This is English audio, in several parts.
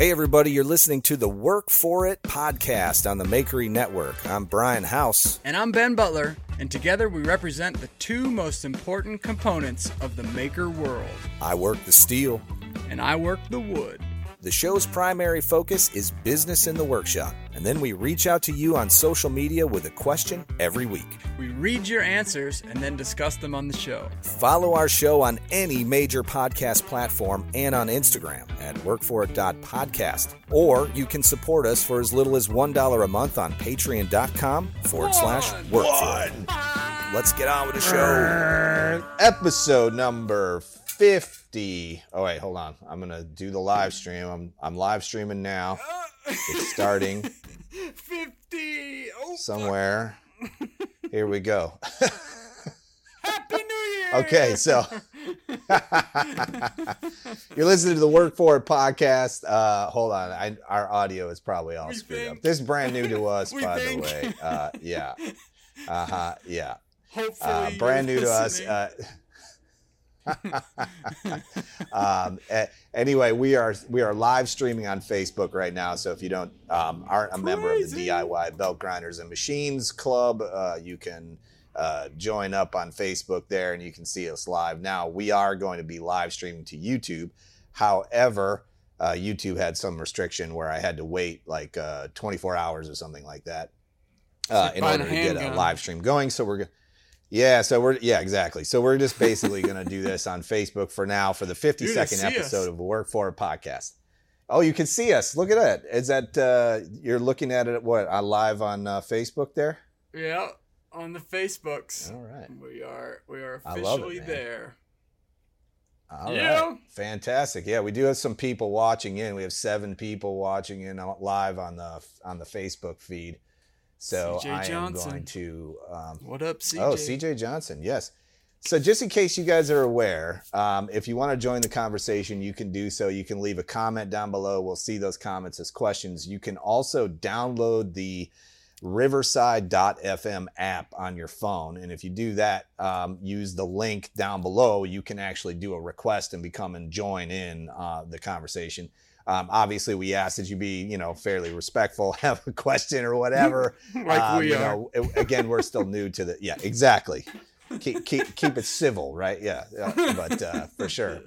Hey, everybody, you're listening to the Work For It podcast on the Makery Network. I'm Brian House. And I'm Ben Butler, and together we represent the two most important components of the maker world. I work the steel, and I work the wood. The show's primary focus is business in the workshop, and then we reach out to you on social media with a question every week. We read your answers and then discuss them on the show. Follow our show on any major podcast platform and on Instagram at workforit.podcast. Or you can support us for as little as $1 a month on patreon.com forward slash workforit. Let's get on with the show. Episode number 50. Oh wait, hold on. I'm gonna do the live stream. I'm I'm live streaming now. It's starting. 50 oh, somewhere. Here we go. Happy New Year. Okay, so you're listening to the Work For It podcast. Uh, hold on, I, our audio is probably all We screwed think- up. This is brand new to us, by think. the way. Uh, yeah. Uh huh. Yeah. Hopefully, uh, brand new to us. Uh, um, anyway, we are we are live streaming on Facebook right now. So if you don't um, aren't a member of the DIY Belt Grinders and Machines Club, uh, you can uh, join up on Facebook there, and you can see us live. Now we are going to be live streaming to YouTube. However, uh, YouTube had some restriction where I had to wait like uh, 24 hours or something like that uh, in order to get a live stream going. So we're yeah, so we're yeah exactly. So we're just basically gonna do this on Facebook for now for the 52nd Dude, I see us. episode of the Work For It podcast. Oh, you can see us. Look at that. Is that uh, you're looking at it? What on live on uh, Facebook there? yeah, on the Facebooks. All right. We are we are I love it, officially there. All right. Yeah. Fantastic. Yeah, we do have some people watching in. We have seven people watching in live on the on the Facebook feed. So I am going to um, What up, CJ? Oh, CJ Johnson, yes. So, just in case you guys are aware, um, if you want to join the conversation, you can do so. You can leave a comment down below. We'll see those comments as questions. You can also download the Riverside.fm app on your phone. And if you do that, um, use the link down below, you can actually do a request and become and join in uh, the conversation. Um, obviously, we ask that you be, you know, fairly respectful, have a question or whatever. Like Um, we you are. know, it- again, we're still new to the. Yeah, exactly. Keep keep keep it civil, right? Yeah, yeah, but uh, for sure.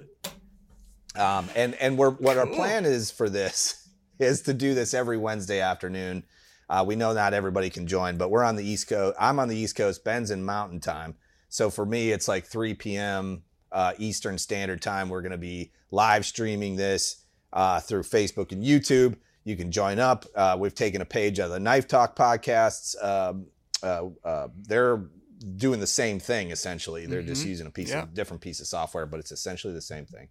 Um, and and we're what our plan is for this is to do this every Wednesday afternoon. Uh, we know not everybody can join, but we're on the East Coast. I'm on the East Coast. Ben's in Mountain Time, so for me it's like 3 p.m. Uh, Eastern Standard Time. We're going to be live streaming this uh, through Facebook and YouTube. You can join up. Uh, we've taken a page out of the Knife Talk podcasts. Um, uh, uh, they're doing the same thing essentially. They're just Mhm. using a piece Yeah. of different piece of software, but it's essentially the same thing.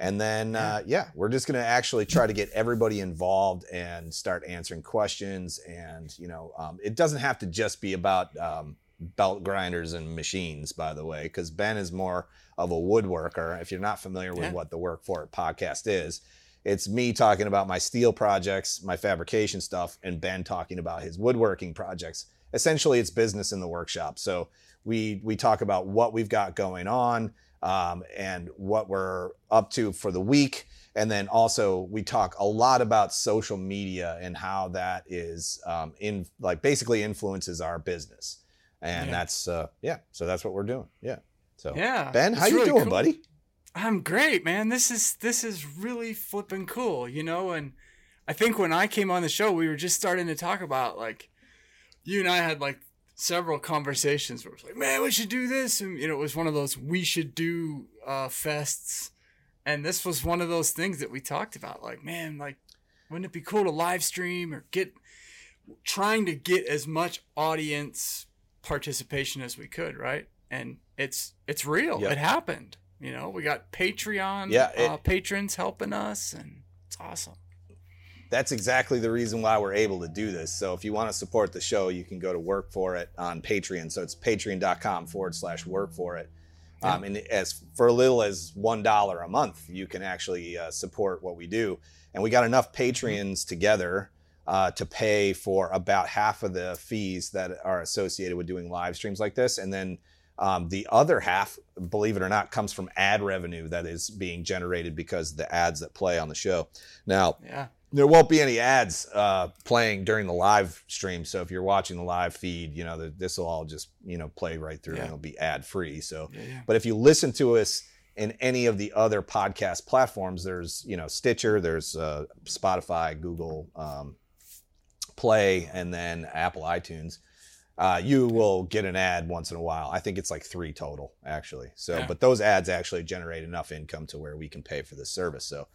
And then, uh, yeah, we're just going to actually try to get everybody involved and start answering questions. And, you know, um, it doesn't have to just be about um, belt grinders and machines, by the way, because Ben is more of a woodworker. If you're not familiar with Yeah. what the Work For It podcast is, it's me talking about my steel projects, my fabrication stuff, and Ben talking about his woodworking projects. Essentially, it's business in the workshop. So we we talk about what we've got going on um, and what we're up to for the week, and then also we talk a lot about social media and how that is um, in like basically influences our business, and Yeah. that's uh, yeah. So that's what we're doing. Yeah. So Yeah. Ben, how you really doing, cool. buddy? I'm great, man. This is this is really flipping cool, you know. And I think when I came on the show, we were just starting to talk about like you and I had like several conversations where it was like, man, we should do this, and you know, it was one of those we should do uh, fests, and this was one of those things that we talked about. Like, man, like, wouldn't it be cool to live stream or get trying to get as much audience participation as we could, right? And it's it's real. Yep. It happened You know, we got Patreon Yeah, it- uh, patrons helping us, and it's awesome. that's exactly the reason why we're able to do this. So if you want to support the show, you can go to work for it on Patreon. So it's patreon.com forward slash work for it. Um, and as for a little as one dollar a month, you can actually uh, support what we do. And we got enough Patreons together uh, to pay for about half of the fees that are associated with doing live streams like this, and then um, the other half, believe it or not, comes from ad revenue that is being generated because of the ads that play on the show. Now, Yeah. there won't be any ads uh, playing during the live stream. So if you're watching the live feed, you know this will all just you know play right through Yeah. and it'll be ad free. So, yeah. but if you listen to us in any of the other podcast platforms, there's you know Stitcher, there's uh, Spotify, Google um, Play, and then Apple iTunes. Uh, you will get an ad once in a while. I think it's like three total, actually. So, Yeah. but those ads actually generate enough income to where we can pay for this service. So,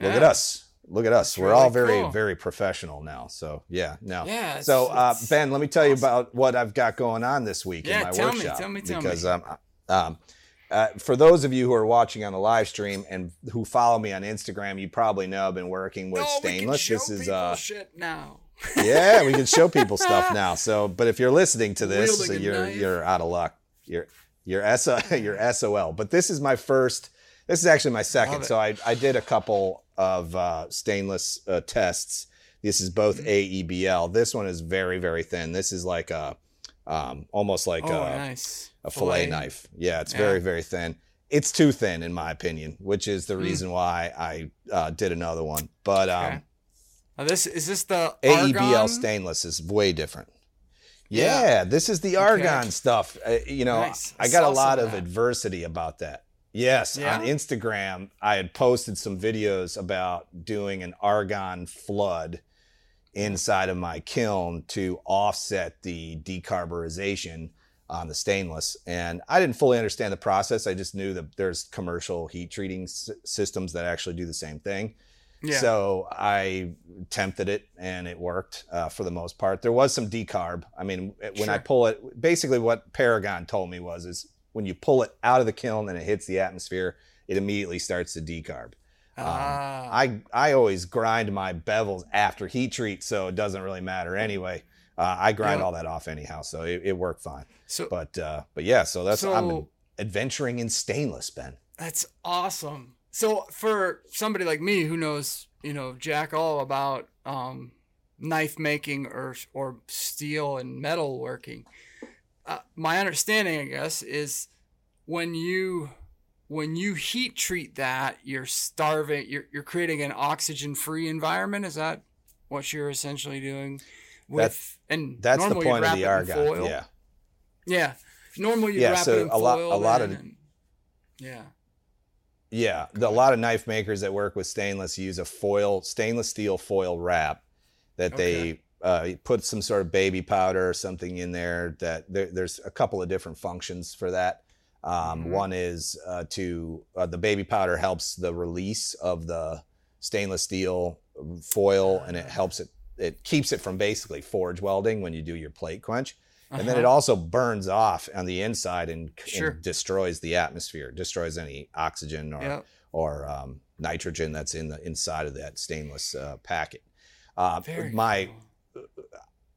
look at us. Look at us. That's We're really all very, cool. very professional now. So, yeah, no. Yeah, it's- So, uh, it's Ben, let me tell you about what I've got going on this week Yeah, in my tell me, workshop. tell me, tell me. because um, um, uh, for those of you who are watching on the live stream and who follow me on Instagram, you probably know I've been working with can stainless. This is uh, shit now. Yeah, we can show people stuff now. So, but if you're listening to this, Wielding a you're knife. you're out of luck. You're you're S you're SOL. But this is my first. This is actually my second. So I I did a couple of uh, stainless uh, tests. This is both Mm-hmm. AEBL. This one is very very thin. This is like a um, almost like oh, a, nice. a fillet knife. Yeah, it's Yeah. very very thin. It's too thin in my opinion, which is the Mm. reason why I uh, did another one. But um, Okay. Now this is this the AEBL argon? Stainless is way different. Yeah. Yeah, this is the argon stuff. Uh, you know, Nice. I I got a lot of of that. adversity about that. Yes, Yeah? on Instagram, I had posted some videos about doing an argon flood inside of my kiln to offset the decarburization on the stainless. And I didn't fully understand the process. I just knew that there's commercial heat treating s- systems that actually do the same thing. Yeah. So I tempted it and it worked uh, for the most part. There was some decarb. I mean, when I pull it, basically what Paragon told me was is when you pull it out of the kiln and it hits the atmosphere, it immediately starts to decarb. ah, I I always grind my bevels after heat treat, so it doesn't really matter anyway. Uh, I grind Yeah. all that off anyhow, so it, it worked fine. so But uh, but yeah, so that's I'm So- adventuring in stainless, Ben. That's awesome. So for somebody like me who knows, you know, jack all about um, knife making or or steel and metal working, uh, my understanding, I guess, is when you when you heat treat that, you're starving. You're you're creating an oxygen-free environment. Is that what you're essentially doing? With That's- and That's the point of the argon. foil. Yeah. Yeah. Normally you Yeah, wrap so it in a lot- a lot of- and- yeah. Yeah, the, a lot of knife makers that work with stainless use a foil, stainless steel foil wrap that Okay. they uh, put some sort of baby powder or something in there. That there, there's a couple of different functions for that. Um, Mhm. One is uh, to uh, the baby powder helps the release of the stainless steel foil, and it helps it. It keeps it from basically forge welding when you do your plate quench. And then it Uh-huh. also burns off on the inside and, and destroys the atmosphere, destroys any oxygen or Yep. or um, nitrogen that's in the inside of that stainless uh, packet. Uh, my cool.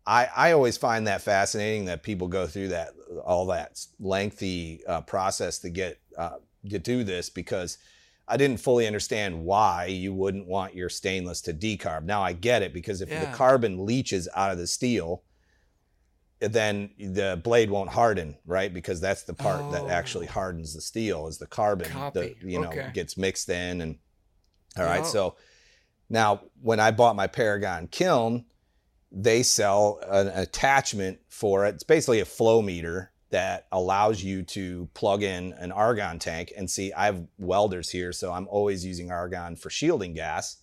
I, I always find that fascinating that people go through that all that lengthy uh, process to get uh, to do this because I didn't fully understand why you wouldn't want your stainless to decarb. Now I get it because if Yeah. the carbon leaches out of the steel, then the blade won't harden, right? Because that's the part that actually Oh. hardens the steel is the carbon Copy. that you know Okay. gets mixed in and all right. Yep. So now when I bought my Paragon kiln, they sell an attachment for it. It's basically a flow meter that allows you to plug in an argon tank. And see, I have welders here, so I'm always using argon for shielding gas.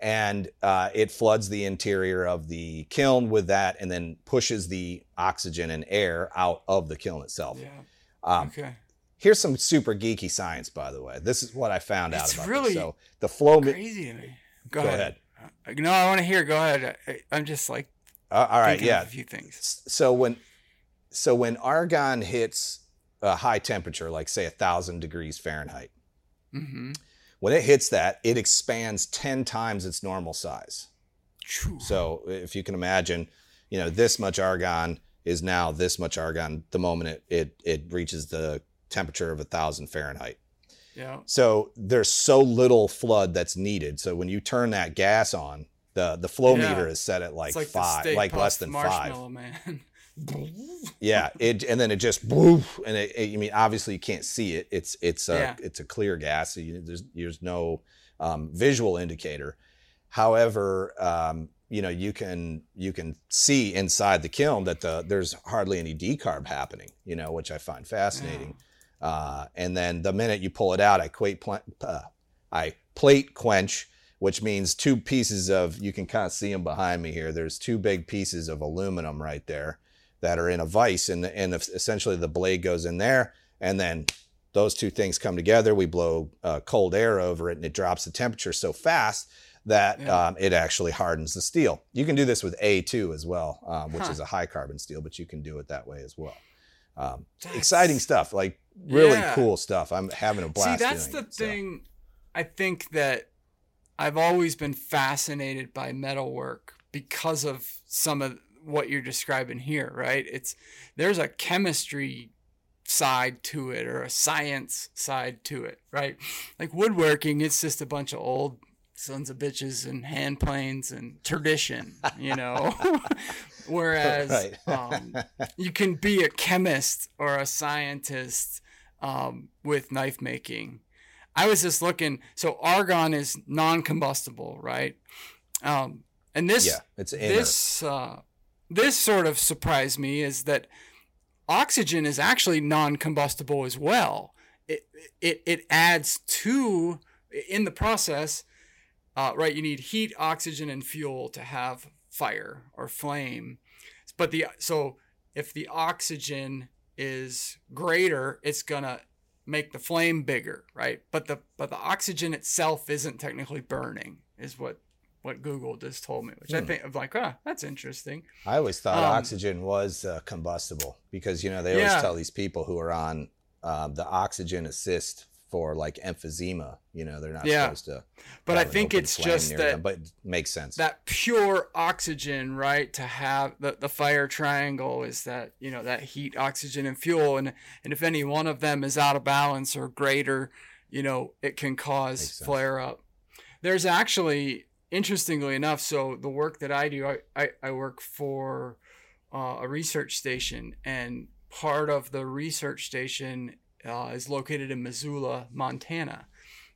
And uh, it floods the interior of the kiln with that and then pushes the oxygen and air out of the kiln itself. Yeah. Um, Okay. Here's some super geeky science, by the way. This is what I found out It's about really this. So the flow. Crazy me. Go, Go ahead. Uh, No, I want to hear. Go ahead. I, I'm just like Uh, all right, yeah. a few things. so when so when argon hits a high temperature, like say a thousand degrees Fahrenheit. Mm-hmm. When it hits that, it expands 10 times its normal size. True. So if you can imagine, you know, this much argon is now this much argon the moment it it, it reaches the temperature of a thousand Fahrenheit. Yeah. So there's so little flood that's needed. So when you turn that gas on, the the flow Yeah. meter is set at like, like five, like less than five. Man. Yeah, it and then it just woof, and it, it- I mean obviously you can't see it. It's it's a Yeah. it's a clear gas. So you, there's there's no um, visual indicator. However, um, you know you can you can see inside the kiln that the there's hardly any decarb happening. You know, which I find fascinating. Uh, and then the minute you pull it out, I quate pl- uh, I plate quench, which means two pieces of you can kind of see them behind me here. There's two big pieces of aluminum right there that are in a vise, and and essentially the blade goes in there, and then those two things come together. We blow uh, cold air over it, and it drops the temperature so fast that Yeah. um, it actually hardens the steel. You can do this with A2 as well, um, which Huh. is a high carbon steel, but you can do it that way as well. Um, exciting stuff, like really Yeah. cool stuff. I'm having a blast. See, that's the it, so. thing. I think that I've always been fascinated by metalwork because of some of what you're describing here, right? It's there's a chemistry side to it or a science side to it, right? Like woodworking, it's just a bunch of old sons of bitches and hand planes and tradition, you know. Whereas um, you can be a chemist or a scientist um, with knife making. I was just looking. So argon is non-combustible, right? Um, and this yeah, it's inert. this uh, this sort of surprised me is that oxygen is actually non-combustible as well. It it it adds to in the process, uh, right? You need heat, oxygen, and fuel to have fire or flame. But the so if the oxygen is greater, it's gonna make the flame bigger, right? But the but the oxygen itself isn't technically burning, is what what Google just told me, which I Hmm. think I'm like, ah, that's interesting. I always thought Um, oxygen was uh, combustible because you know they Yeah. always tell these people who are on um, the oxygen assist for like emphysema. You know they're not Yeah. supposed to. But I think it's just that them, but it makes sense. that pure oxygen, right? To have the, the fire triangle is that, you know, that heat, oxygen, and fuel. And, and if any one of them is out of balance or greater, you know, it can cause flare up. There's actually, interestingly enough, so the work that I do, I, I, I work for uh, a research station, and part of the research station uh, is located in Missoula, Montana.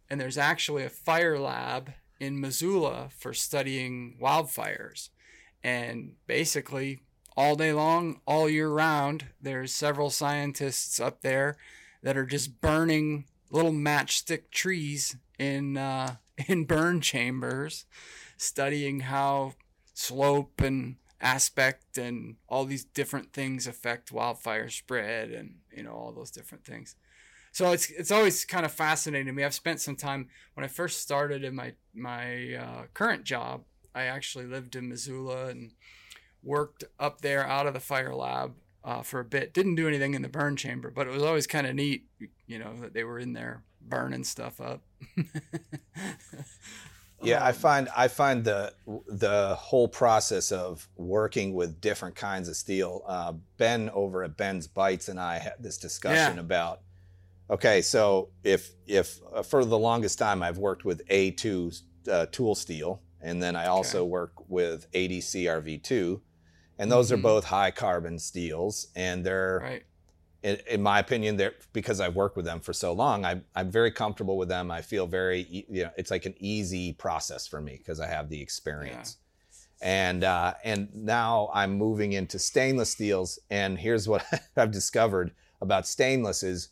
And there's actually a fire lab in Missoula for studying wildfires. And basically, all day long, all year round, there's several scientists up there that are just burning little matchstick trees in uh, in burn chambers, studying how slope and aspect and all these different things affect wildfire spread and you know all those different things. So it's it's always kind of fascinating to me. I've spent some time when I first started in my my uh, current job. I actually lived in Missoula and worked up there out of the fire lab uh, for a bit. Didn't do anything in the burn chamber, but it was always kind of neat, you know, that they were in there burning stuff up. Yeah, I Um, find I find the the whole process of working with different kinds of steel. Uh, ben over at Ben's Bites and I had this discussion Yeah. about. Okay, so if if uh, for the longest time I've worked with A2 uh, tool steel, and then I also work with 80CrV2, and those are Mhm. both high carbon steels, and they're right. in, in my opinion, they're because I've worked with them for so long, I'm I'm very comfortable with them. I feel very, you know, it's like an easy process for me because I have the experience. And uh, and now I'm moving into stainless steels, and here's what I've discovered about stainless is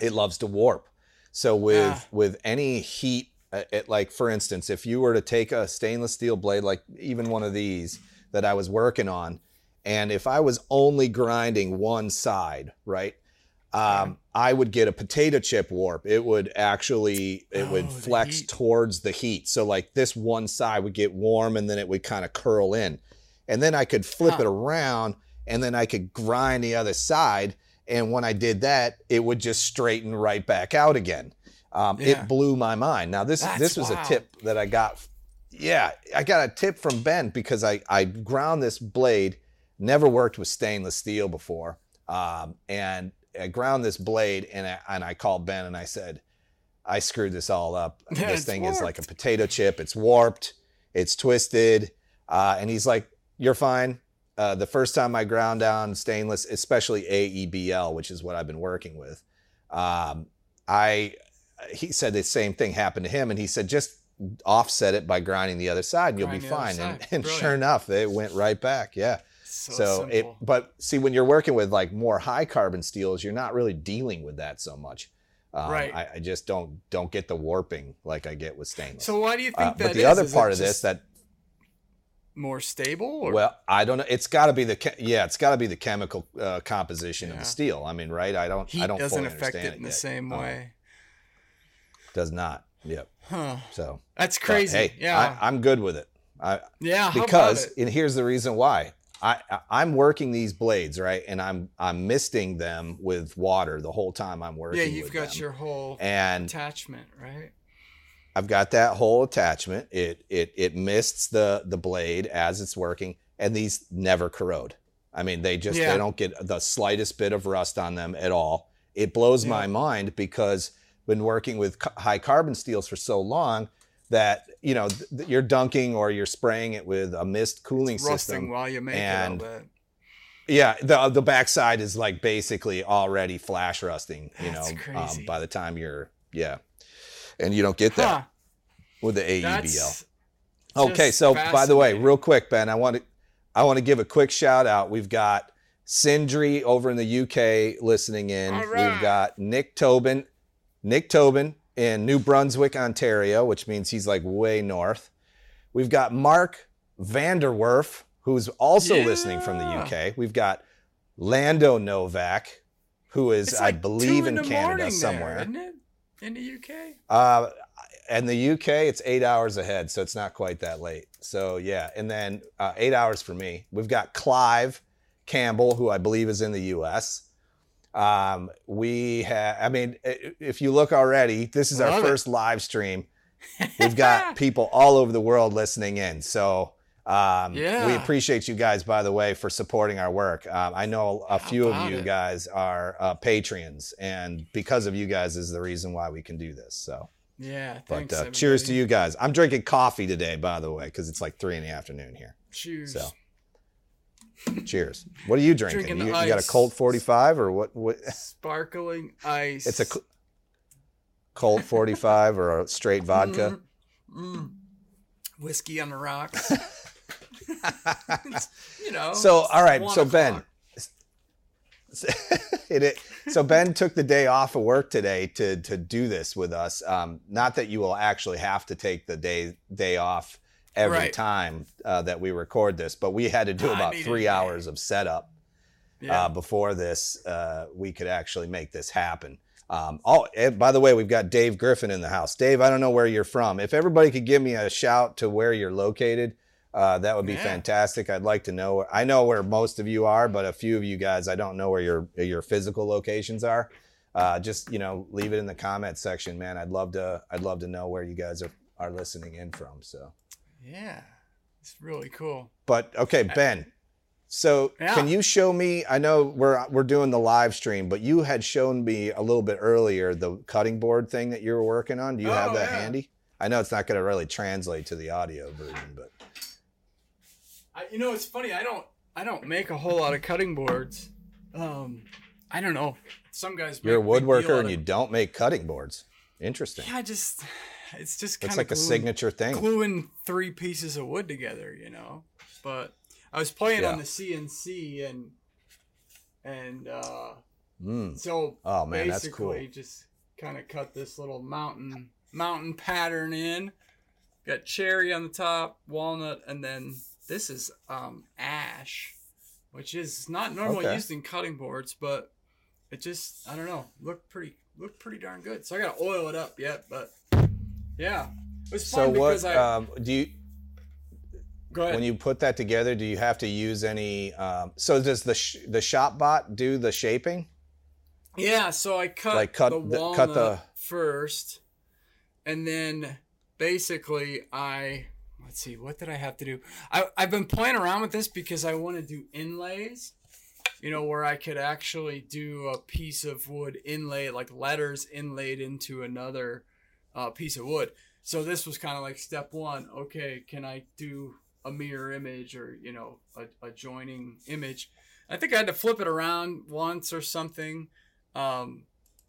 it loves to warp. So with Ah. with any heat, uh, it, like for instance, if you were to take a stainless steel blade, like even one of these that I was working on, and if I was only grinding one side, right, um, I would get a potato chip warp. It would actually it would Oh, the flex heat. towards the heat. So like this one side would get warm, and then it would kind of curl in, and then I could flip Huh. it around, and then I could grind the other side, And when I did that, it would just straighten right back out again. Um, Yeah. It blew my mind. Now this That's this was a tip that I got. Yeah, I got a tip from Ben because I I ground this blade. Never worked with stainless steel before, um, and I ground this blade and I, and I called Ben and I said, I screwed this all up. Yeah, this thing is like a potato chip. It's warped. It's twisted. Uh, and he's like, "You're fine." Uh, the first time I ground down stainless, especially AEBL, which is what I've been working with, um, I he said the same thing happened to him, and he said just offset it by grinding the other side, and you'll be Grind fine. And, and sure enough, it went right back. Yeah. So, So it, but see, when you're working with like more high carbon steels, you're not really dealing with that so much. Um, Right. I, I just don't don't get the warping like I get with stainless. so why do you think Uh, that but the is? other Is part of this that more stable or well, I don't know. It's got to be the che- yeah, it's got to be the chemical uh, composition of the steel. I mean, right? I don't heat I don't doesn't affect it in the same Uh, way? Does not. Yep. Huh. So That's crazy. hey, yeah. I, I'm good with it. I, yeah. because it? and here's the reason why I, i'm working these blades right and i'm i'm misting them with water the whole time i'm working yeah, you've got them. your whole and attachment, right? i've got that whole attachment it it it mists the the blade as it's working and these never corrode i mean they just Yeah. they don't get the slightest bit of rust on them at all it blows my mind because been working with ca- high carbon steels for so long that you know th- you're dunking or you're spraying it with a mist cooling It's rusting system while you make and- it all that. Yeah, the the backside is like basically already flash rusting. You That's know. Um, by the time you're yeah, and you don't get that Huh. with the AEBL. That's Okay, so by the way, real quick, Ben, I want to I want to give a quick shout out. We've got Sindri over in the UK listening in. All We've got Nick Tobin, Nick Tobin in New Brunswick, Ontario, which means he's like way north. We've got Mark Vanderwerf, who's also listening from the UK. We've got Lando Novak, who is, It's I believe, two in, Canada somewhere. there? In the UK. Uh, and the UK, it's eight hours ahead, so it's not quite that late. So yeah, and then uh, eight hours for me. We've got Clive Campbell, who I believe is in the US. Um, we have, I mean, if you look already, this is our it. first live stream. We've got people all over the world listening in. So um, we appreciate you guys, by the way, for supporting our work. Um, I know a How few of you it? guys are uh, Patreons, and because of you guys is the reason why we can do this. So. Yeah. But uh, cheers to you guys. I'm drinking coffee today, by the way, because it's like three in the afternoon here. Cheers. So, cheers. What are you drinking? Drinking you, you got a. Colt 45 or what? what Sparkling ice. it's a cl- Colt 45 or a straight vodka. Mm. Whiskey on the rocks. You know. So, all right. So, Ben, it, it- so Ben took the day off of work today to to do this with us. Um, not that you will actually have to take the day day off every Right. time uh, that we record this, but we had to do about three hours of setup. Yeah. uh, before this, uh, we could actually make this happen. Um, oh, and by the way, we've got Dave Griffin in the house. Dave, I don't know where you're from. If everybody could give me a shout to where you're located, uh, that would be Yeah. fantastic. I'd like to know. I know where most of you are, but a few of you guys, I don't know where your your physical locations are. Uh, just you know, leave it in the comment section, man. I'd love to. I'd love to know where you guys are are listening in from. So. Yeah. It's really cool. But okay, Ben. So Yeah. can you show me? I know we're we're doing the live stream, but you had shown me a little bit earlier the cutting board thing that you were working on. Do you have Oh, that yeah. handy? I know it's not going to really translate to the audio version, but I, you know, it's funny. I don't. I don't make a whole lot of cutting boards. Um, I don't know. Some guys. you're a woodworker and of- you don't make cutting boards. Interesting. Yeah, I just. It's just kind It's of like a signature thing. Gluing three pieces of wood together, you know. But I was playing Yeah. on the CNC and and uh, Mm. so Oh, man, that's basically cool. just kind of cut this little mountain mountain pattern in. Got cherry on the top, walnut, and then this is um, ash, which is not normally Okay. used in cutting boards, but it just I don't know looked pretty looked pretty darn good. So I gotta oil it up yet, but yeah, it was So fun what because I um, do you go ahead. when you put that together? Do you have to use any? Um, so does the sh- the ShopBot do the shaping? Yeah, so I cut, Like, cut the the- cut the- first, and then basically I let's see, what did I have to do? I I've been playing around with this because I want to do inlays. You know, where I could actually do a piece of wood inlay, like letters inlaid into another uh, piece of wood. So this was kind of like step one. Okay, can I do a mirror image or you know a, a joining image? I think I had to flip it around once or something. Um,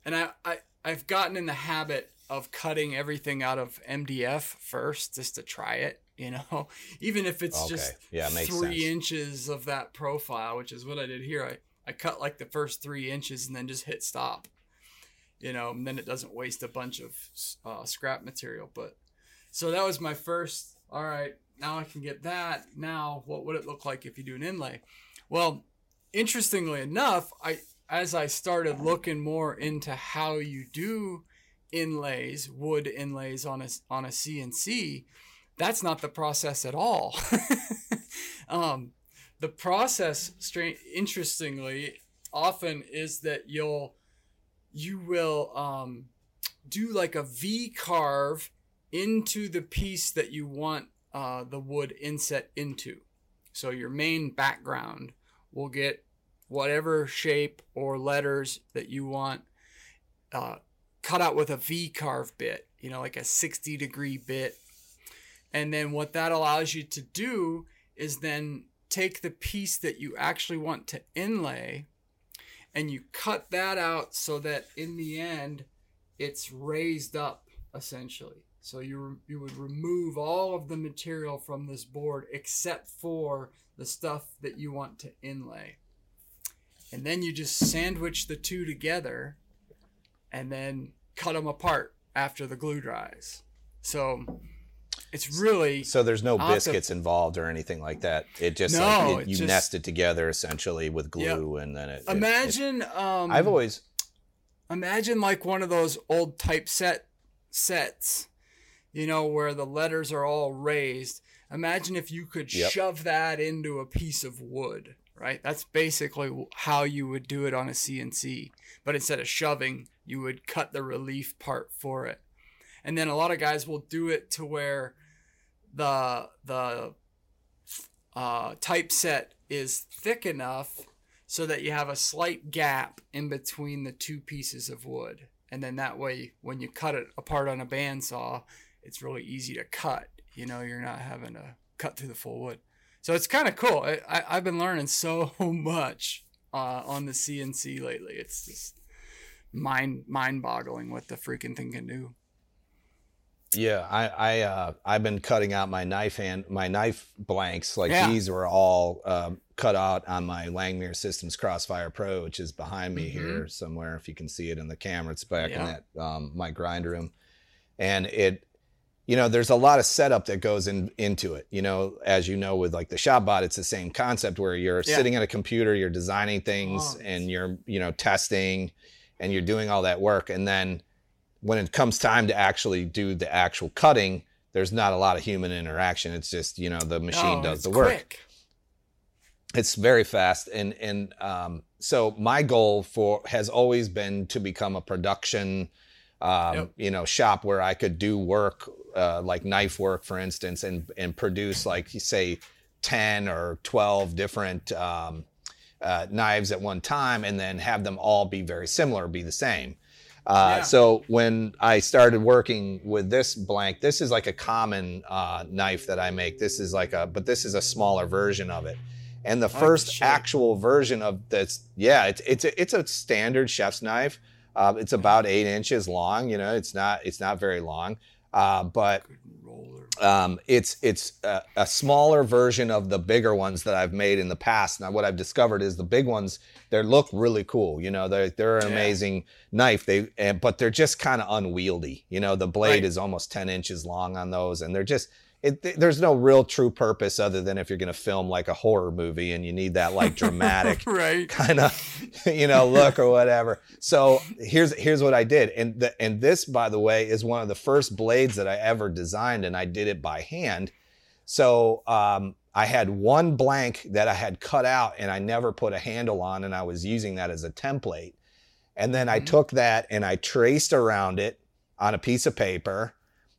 and I, I I've gotten in the habit of cutting everything out of MDF first just to try it. You know, even if it's Okay. just Yeah, it three sense. inches of that profile, which is what I did here. I I cut like the first three inches and then just hit stop. You know, and then it doesn't waste a bunch of uh, scrap material. But so that was my first. All right, now I can get that. Now, what would it look like if you do an inlay? Well, interestingly enough, I as I started looking more into how you do inlays, wood inlays on a on a CNC, that's not the process at all. um, the process, interestingly, often is that you'll you will um, do like a V carve into the piece that you want uh, the wood inset into. So your main background will get whatever shape or letters that you want uh, cut out with a V carve bit, you know, like a 60 degree bit. And then what that allows you to do is then take the piece that you actually want to inlay and you cut that out so that in the end it's raised up essentially. So you you would remove all of the material from this board except for the stuff that you want to inlay. And then you just sandwich the two together and then cut them apart after the glue dries. So it's really So there's no biscuits involved or anything like that. It just No, like, it, it you just- nest it together essentially with glue, and then it. it- it- imagine um I've always imagine like one of those old typeset sets, you know, where the letters are all raised. Imagine if you could Yep. shove that into a piece of wood, right? That's basically how you would do it on a CNC. But instead of shoving, you would cut the relief part for it. And then a lot of guys will do it to where the the uh, typeset is thick enough so that you have a slight gap in between the two pieces of wood. And then that way, when you cut it apart on a bandsaw, it's really easy to cut. You know, you're not having to cut through the full wood. So it's kind of cool. I, I, I've been learning so much uh, on the CNC lately. It's just mind mind boggling what the freaking thing can do. Yeah, I I uh, I've been cutting out my knife hand my knife blanks. Like Yeah. these were all um, cut out on my Langmuir Systems Crossfire Pro, which is behind me Mhm. here somewhere. If you can see it in the camera, it's back in that um, my grind room, and it. You know, there's a lot of setup that goes in into it. You know, as you know, with like the ShopBot, it's the same concept where you're Yeah. sitting at a computer, you're designing things, Oh. and you're you know testing, and you're doing all that work, and then when it comes time to actually do the actual cutting, there's not a lot of human interaction. It's just you know the machine Oh, does the work. quick. It's very fast, and and um, so my goal for has always been to become a production, um, Yep. you know, shop where I could do work uh, like knife work, for instance, and and produce like you say ten or twelve different. Um, uh, knives at one time and then have them all be very similar, be the same. Uh, Yeah. So when I started working with this blank, this is like a common uh, knife that I make. This is like a, but this is a smaller version of it. And the the first shape. actual version of this, yeah, it's it's a, it's a standard chef's knife. Uh, it's about eight inches long. You know, it's not it's not very long, uh, but um, it's it's a, a smaller version of the bigger ones that I've made in the past. Now, what I've discovered is the big ones they look really cool. You know, they're they're an Yeah. amazing knife. They and, but they're just kind of unwieldy. You know, the blade Right. is almost ten inches long on those, and they're just. It, th- there's no real true purpose other than if you're going to film like a horror movie and you need that like dramatic right. kind of you know look or whatever so here's here's what i did and the, and this by the way is one of the first blades that i ever designed and i did it by hand so um, i had one blank that i had cut out and i never put a handle on and i was using that as a template And then I Mhm. took that and I traced around it on a piece of paper.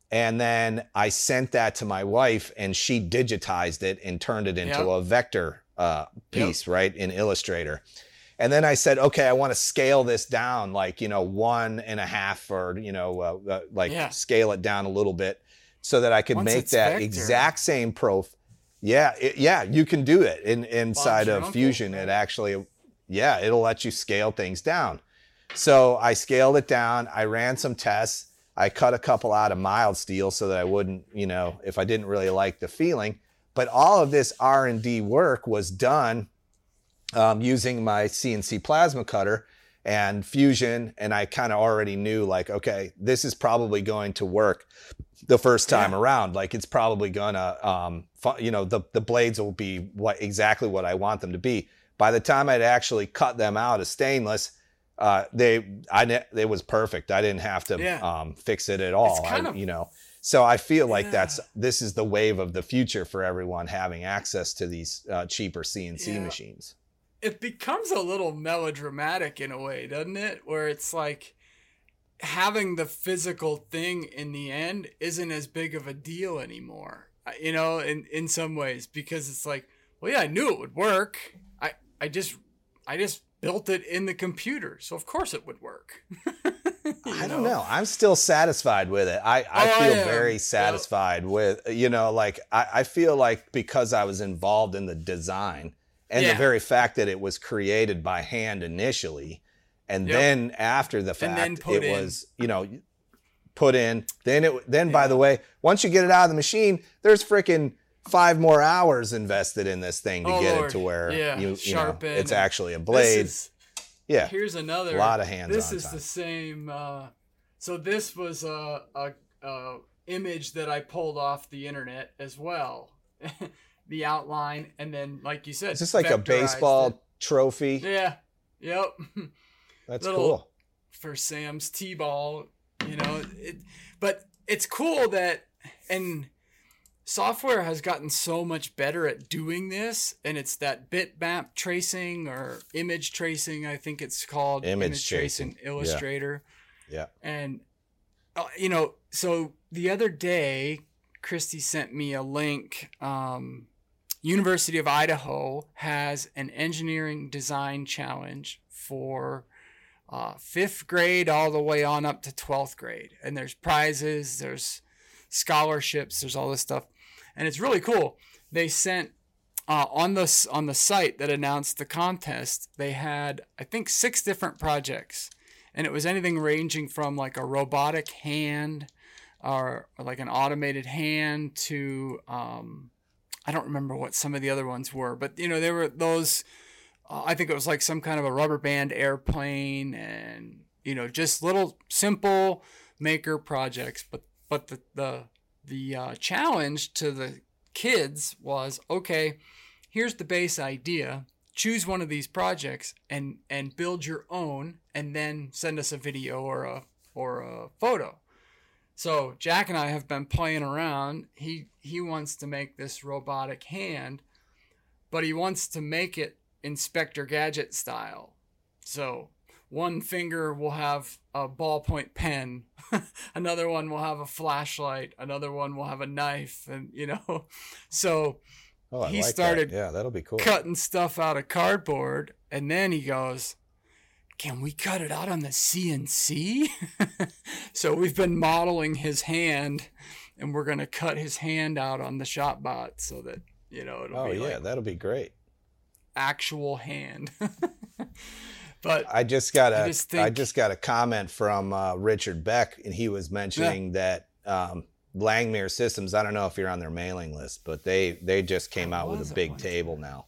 And then I sent that to my wife and she digitized it and turned it into Yep. a vector uh, piece, right, in Illustrator. And then I said, okay, I want to scale this down, like, you know, one and a half or, you know, uh, uh, like Yeah. scale it down a little bit so that I could Once make that vector. exact same prof. Yeah, it, yeah, you can do it in inside your of Fusion. right? It actually, yeah, it'll let you scale things down. So I scaled it down. I ran some tests. I cut a couple out of mild steel so that I wouldn't, you know, if I didn't really like the feeling. But all of this R and D work was done um, using my CNC plasma cutter and Fusion, and I kind of already knew like, okay, this is probably going to work the first time Yeah. around. Like it's probably gonna, um, fu- you know, the the blades will be what exactly what I want them to be. By the time I'd actually cut them out of stainless, uh, they I ne- it was perfect. I didn't have to Yeah. um, fix it at all. I- of- you know. So I feel like that's this is the wave of the future for everyone having access to these uh, cheaper CNC Yeah. machines. it becomes a little melodramatic in a way, doesn't it? Where it's like having the physical thing in the end isn't as big of a deal anymore. uh, You know, in in some ways because it's like, well, yeah, I knew it would work. I I just I just built it in the computer, so of course it would work. I don't know. I'm still satisfied with it. I, I Oh, feel very satisfied with, you know, like I, I feel like because I was involved in the design and Yeah. the very fact that it was created by hand initially, and Yep. then after the fact, it in. was, you know, put in. Then it, then by the way, once you get it out of the machine, there's freaking five more hours invested in this thing to Oh, get Lord. it to where Yeah. you, you know, it's actually a blade. is- yeah. Here's another A lot of hands-on This is time. the same. Uh, so this was a, a, a image that I pulled off the internet as well. the outline, and then like you said, It's just like a baseball it. trophy. Yeah. Yep. That's cool. For Sam's T-ball, you know. It, but it's cool that and software has gotten so much better at doing this and it's that bitmap tracing or image tracing i think it's called Image tracing, yeah. illustrator Yeah. and uh, you know so the other day christy sent me a link um, university of idaho has an engineering design challenge for uh, fifth grade all the way on up to 12th grade. And there's prizes there's scholarships there's all this stuff. And it's really cool. They sent uh, on the on the site that announced the contest they had i think six different projects. And it was anything ranging from like a robotic hand or, or like an automated hand to um, i don't remember what some of the other ones were but you know they were those uh, I think it was like some kind of a rubber band airplane and you know just little simple maker projects. But but the the the uh, challenge to the kids was okay here's the base idea. Choose one of these projects and and build your own and then send us a video or a or a photo. So Jack and I have been playing around. He he wants to make this robotic hand but he wants to make it Inspector Gadget style. So one finger will have a ballpoint pen, another one will have a flashlight, another one will have a knife, and you know, so Oh, He like started That. Yeah, that'll be cool. cutting stuff out of cardboard, and then he goes, "Can we cut it out on the CNC?" so we've been modeling his hand, and we're gonna cut his hand out on the ShopBot so that you know it'll Oh yeah, like that'll be great. Actual hand. but I just got a I I just just, got a comment from uh, Richard Beck, and he was mentioning that um, Langmuir Systems. I don't know if you're on their mailing list, but they they just came out with a big table now,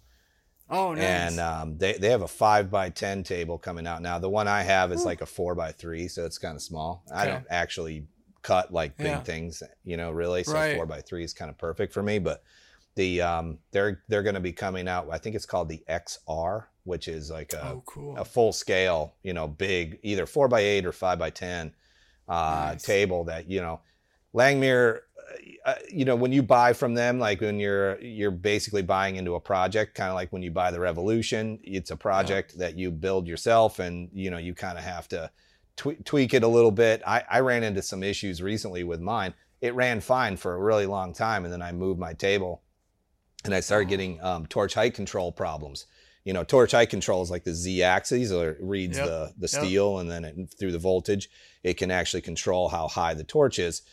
oh, nice. and um, they they have a five by ten table coming out now. The one I have is like a four by three, so it's kind of small. I don't actually cut like big Yeah. things, you know, really. So Right. four by three is kind of perfect for me, but. The um, they're they're going to be coming out. I think it's called the XR, which is like a oh, cool. a full scale, you know, big either four by eight or five by ten uh, Nice. table that you know, Langmuir. uh, uh, you know, when you buy from them, like when you're you're basically buying into a project, kind of like when you buy the Revolution, it's a project yeah. that you build yourself, and you know you kind of have to tw- tweak it a little bit. I, I ran into some issues recently with mine. It ran fine for a really long time, and then I moved my table, and I started getting um, torch height control problems. You know, torch height control is like the Z axis, or it reads yep. the the steel, yep. and then it, through the voltage, it can actually control how high the torch is.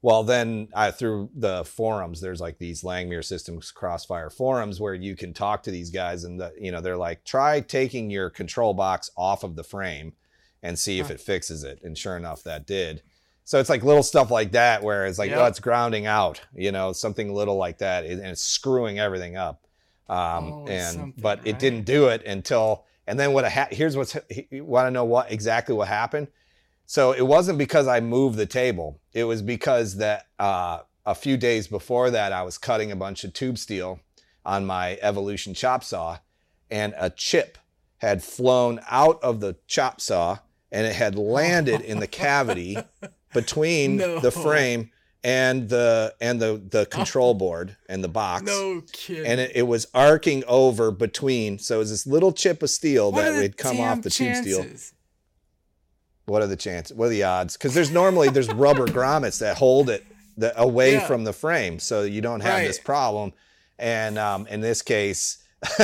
Well, then uh, through the forums, there's like these Langmuir Systems Crossfire forums where you can talk to these guys, and the, you know they're like, try taking your control box off of the frame and see if it fixes it. And sure enough, that did. So it's like little stuff like that where it's like, oh, it's grounding out, you know, something little like that, and it's screwing everything up. Um, oh, and but right? it didn't do it until, and then what? Ha- here's what's you want to know what exactly what happened. So it wasn't because I moved the table. It was because that uh, a few days before that, I was cutting a bunch of tube steel on my Evolution chop saw, and a chip had flown out of the chop saw and it had landed in the cavity between no. the frame and the and the the control board and the box. No kidding. And it, it was arcing over between. So it was this little chip of steel what that would come off the chances? tube steel. What are the chances? What are the odds? Because there's normally there's rubber grommets that hold it the, away yeah. from the frame, so you don't have right. this problem. And um, in this case,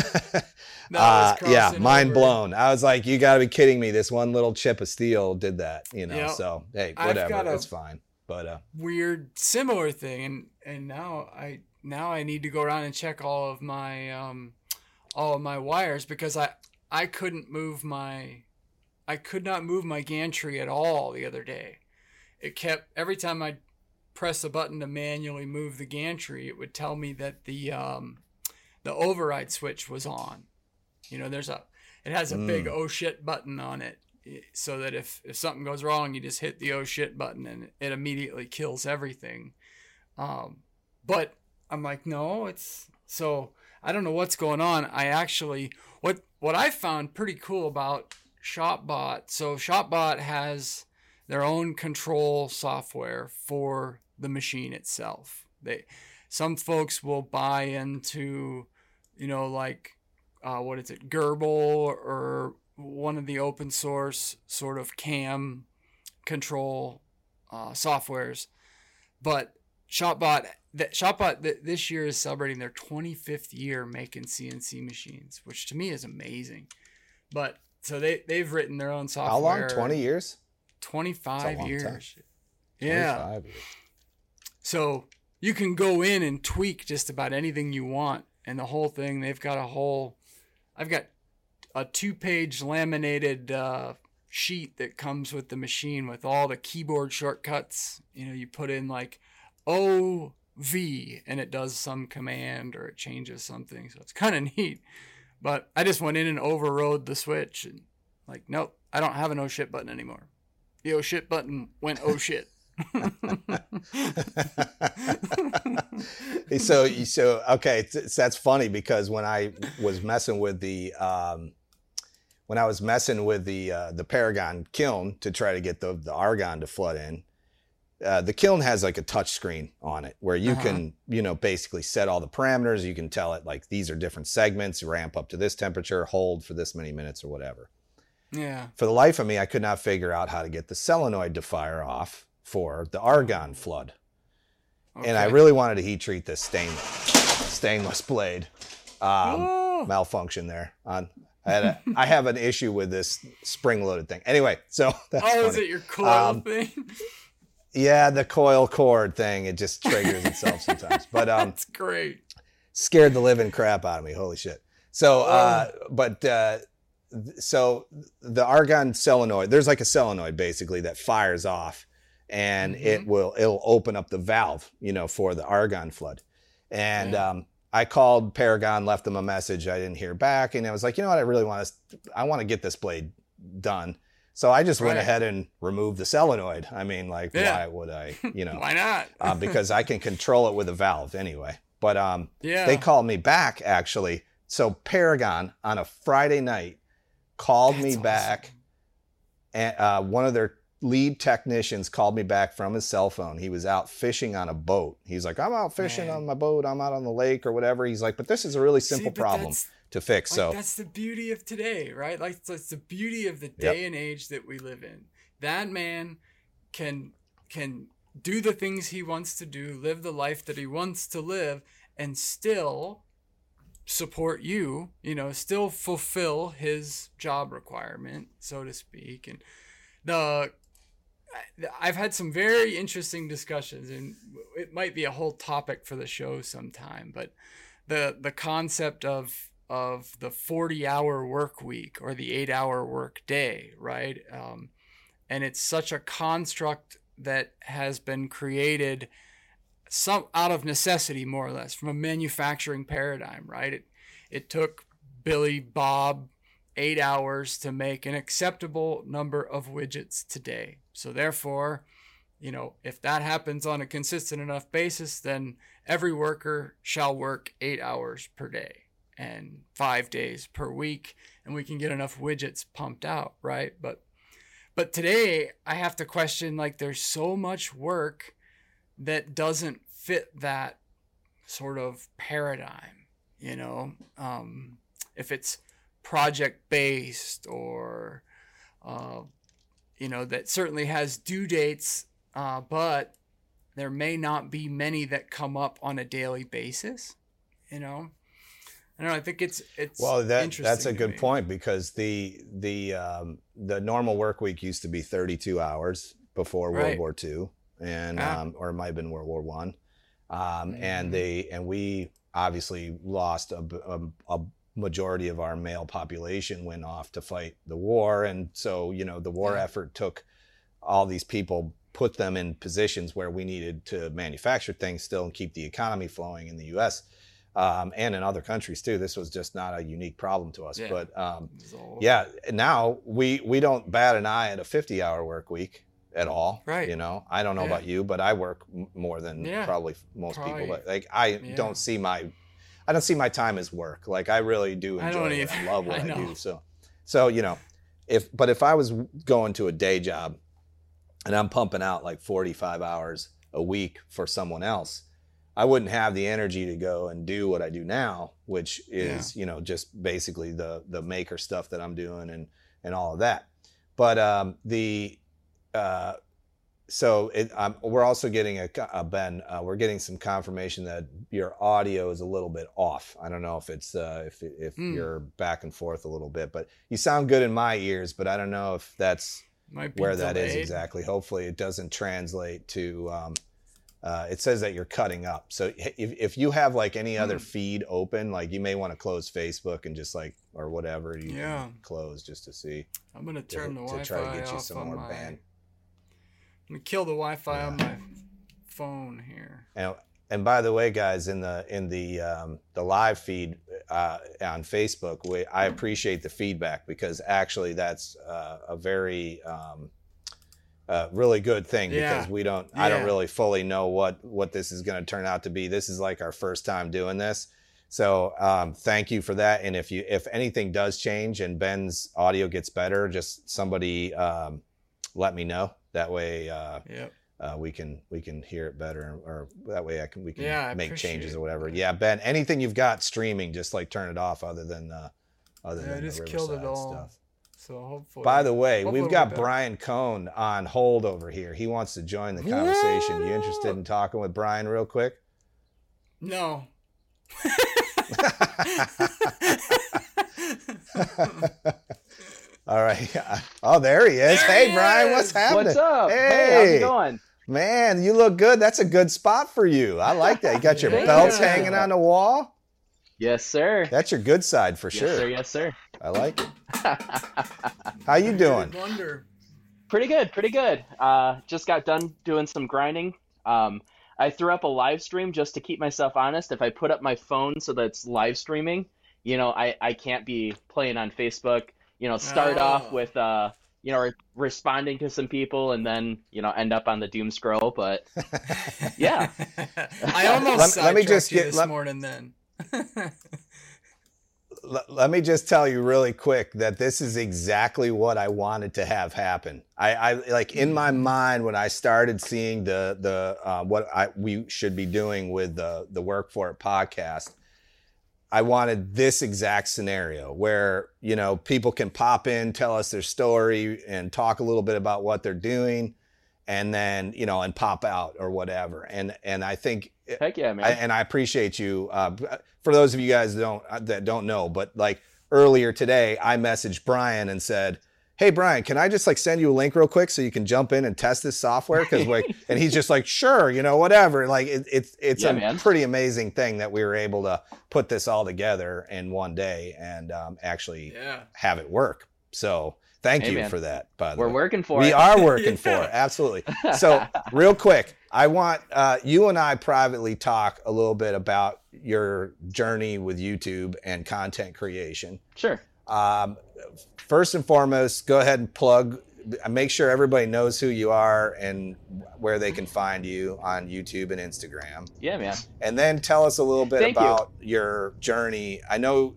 uh, yeah, mind over. blown. I was like, you got to be kidding me. This one little chip of steel did that, you know. Yep. So hey, whatever, it's fine. But uh, weird similar thing, and and now I now I need to go around and check all of my um all of my wires because I I couldn't move my I could not move my gantry at all the other day. It kept every time I press a button to manually move the gantry, it would tell me that the um the override switch was on you know, there's a it has a mm. big oh shit button on it so that if if something goes wrong, you just hit the oh shit button and it immediately kills everything. Um, but I'm like, no, it's so I don't know what's going on. I actually what what I found pretty cool about ShopBot. So ShopBot has their own control software for the machine itself. They some folks will buy into, you know, like uh, what is it, Grbl or one of the open source sort of cam control uh, softwares. But ShopBot, that ShopBot th- this year is celebrating their 25th year making CNC machines, which to me is amazing. But so they they've written their own software. How long? 20 years. 25 years. Time. Yeah. 25 years. So you can go in and tweak just about anything you want, and the whole thing. They've got a whole I've got a two page laminated uh, sheet that comes with the machine with all the keyboard shortcuts. You know, you put in like OV and it does some command or it changes something. So it's kind of neat. But I just went in and overrode the switch and like, nope, I don't have an oh shit button anymore. The oh shit button went oh shit. so so okay that's funny because when i was messing with the um, when i was messing with the uh, the paragon kiln to try to get the, the argon to flood in uh, the kiln has like a touch screen on it where you uh-huh. can you know basically set all the parameters. You can tell it like these are different segments ramp up to this temperature hold for this many minutes or whatever. Yeah. For the life of me i could not figure out how to get the solenoid to fire off for the argon flood. Okay. And I really wanted to heat treat this stainless stainless blade. Um, oh. malfunction there on I, had a, I have an issue with this spring loaded thing. Anyway, so that's Oh, funny. is it your coil um, thing? Yeah, the coil cord thing. It just triggers itself sometimes. But um That's great. Scared the living crap out of me. Holy shit. So uh oh. but uh so the argon solenoid, there's like a solenoid basically that fires off and mm-hmm. it will it'll open up the valve, you know, for the argon flood. And yeah. um, I called Paragon, left them a message. I didn't hear back, and I was like, you know what, I really want to, I want to get this blade done. So I just right. went ahead and removed the solenoid. I mean, like, yeah. why would I, you know? why not? uh, because I can control it with a valve anyway. But um, yeah. they called me back actually. So Paragon on a Friday night called That's me awesome. back, and uh, one of their lead technicians called me back from his cell phone. He was out fishing on a boat. He's like, I'm out fishing Man. on my boat. I'm out on the lake or whatever. He's like, but this is a really simple but problem to fix. Like, so that's the beauty of today, right? Like that's the beauty of the Yep. day and age that we live in. That man can can do the things he wants to do, live the life that he wants to live, and still support you, you know, still fulfill his job requirement, so to speak. And the I've had some very interesting discussions, and it might be a whole topic for the show sometime. But the the concept of of the forty hour work week or the eight hour work day, right? Um, and it's such a construct that has been created some out of necessity, more or less, from a manufacturing paradigm, right? It it took Billy Bob eight hours to make an acceptable number of widgets today. So therefore, you know, if that happens on a consistent enough basis, then every worker shall work eight hours per day and five days per week, and we can get enough widgets pumped out, right? But but today I have to question like there's so much work that doesn't fit that sort of paradigm, you know. Um, if it's project based or uh, you know that certainly has due dates uh, but there may not be many that come up on a daily basis you know i don't know i think it's it's Well, that interesting that's a good me. point because the the um, the normal work week used to be 32 hours before World Right. War II, and Ah. um, or it might have been World War One, um, Mhm. and they and we obviously lost a, a- a majority of our male population went off to fight the war, and so you know the war Yeah. effort took all these people put them in positions where we needed to manufacture things still and keep the economy flowing in the U.S. Um, and in other countries too. This was just not a unique problem to us. Yeah. But um, yeah, now we we don't bat an eye at a 50 hour work week at all. Right. You know, I don't know Yeah. about you, but I work m- more than Yeah. probably most Probably. people. But like I don't see my I don't see my time as work. Like I really do I enjoy don't it. I love what I I, do. So so you know, if but if I was going to a day job and I'm pumping out like 45 hours a week for someone else, I wouldn't have the energy to go and do what I do now, which is, you know, just basically the the maker stuff that I'm doing and and all of that. But um, the uh, so it, um, we're also getting a, uh, Ben. Uh, we're getting some confirmation that your audio is a little bit off. I don't know if it's uh, if if Hmm. you're back and forth a little bit, but you sound good in my ears. But I don't know if that's where that is exactly. Hopefully, it doesn't translate to. Um, uh, it says that you're cutting up. So if, if you have like any other Hmm. feed open, like you may want to close Facebook and just like or whatever you Yeah. close just to see i'm gonna to, turn the to wi-fi try to get you off some on more my band. I'm gonna kill the wi-fi on my phone here And and by the way, guys, in the in the um, the live feed uh, on Facebook, we, I appreciate the feedback because actually that's uh, a very um, uh, really good thing Yeah. because we don't I don't really fully know what what this is going to turn out to be. This is like our first time doing this. So um, thank you for that. And if you if anything does change and Ben's audio gets better, just somebody um, let me know. That way uh, yep uh, we can we can hear it better, or that way I can we can Yeah, make changes or whatever. Yeah, Ben, anything you've got streaming, just like turn it off, other than uh, other Yeah, I than just the killed it all. stuff. so hopefully By the way, we've got. Brian Cohn on hold over here. He wants to join the conversation. You interested in talking with Brian real quick? no All right. Oh, there he is. There hey, he Brian, is. what's happening? What's up? Hey, how's it going? Man, you look good. That's a good spot for you. I like that. You got your Thank belts you. hanging on the wall. Yes, sir. That's your good side for yes, sure. sir. Yes, sir. I like it. How you doing? Wonder pretty good. Pretty good. Uh, just got done doing some grinding. Um, I threw up a live stream just to keep myself honest. If I put up my phone so that it's live streaming, you know, I, I can't be playing on Facebook. You know, start Oh. off with uh, you know, re- responding to some people and then you know end up on the doom scroll. But Yeah. I almost Let- let me just get- this let- morning then l- let me just tell you really quick that this is exactly what I wanted to have happen. I, I like in my mind when I started seeing the the uh, what I we should be doing with the the Work for It podcast. I wanted this exact scenario where you know people can pop in, tell us their story, and talk a little bit about what they're doing, and then you know and pop out or whatever. And and I think Heck yeah, man. I, and I appreciate you. Uh, for those of you guys that don't uh, that don't know, but like earlier today, I messaged Brian and said, "Hey, Brian, can I just like send you a link real quick so you can jump in and test this software?" Because like, and he's just like, "Sure, you know, whatever." Like, it, it's it's Yeah, a man. pretty amazing thing that we were able to put this all together in one day and um, actually Yeah. have it work. So thank Hey, you man. for that. By the We're way, working for it. we it. are working for it absolutely so real quick i want uh, you and i privately talk a little bit about your journey with youtube and content creation Sure. um, first and foremost go ahead and plug make sure everybody knows who you are and where they can find you on youtube and instagram Yeah, man. and then tell us a little bit Thank you. about your journey. I know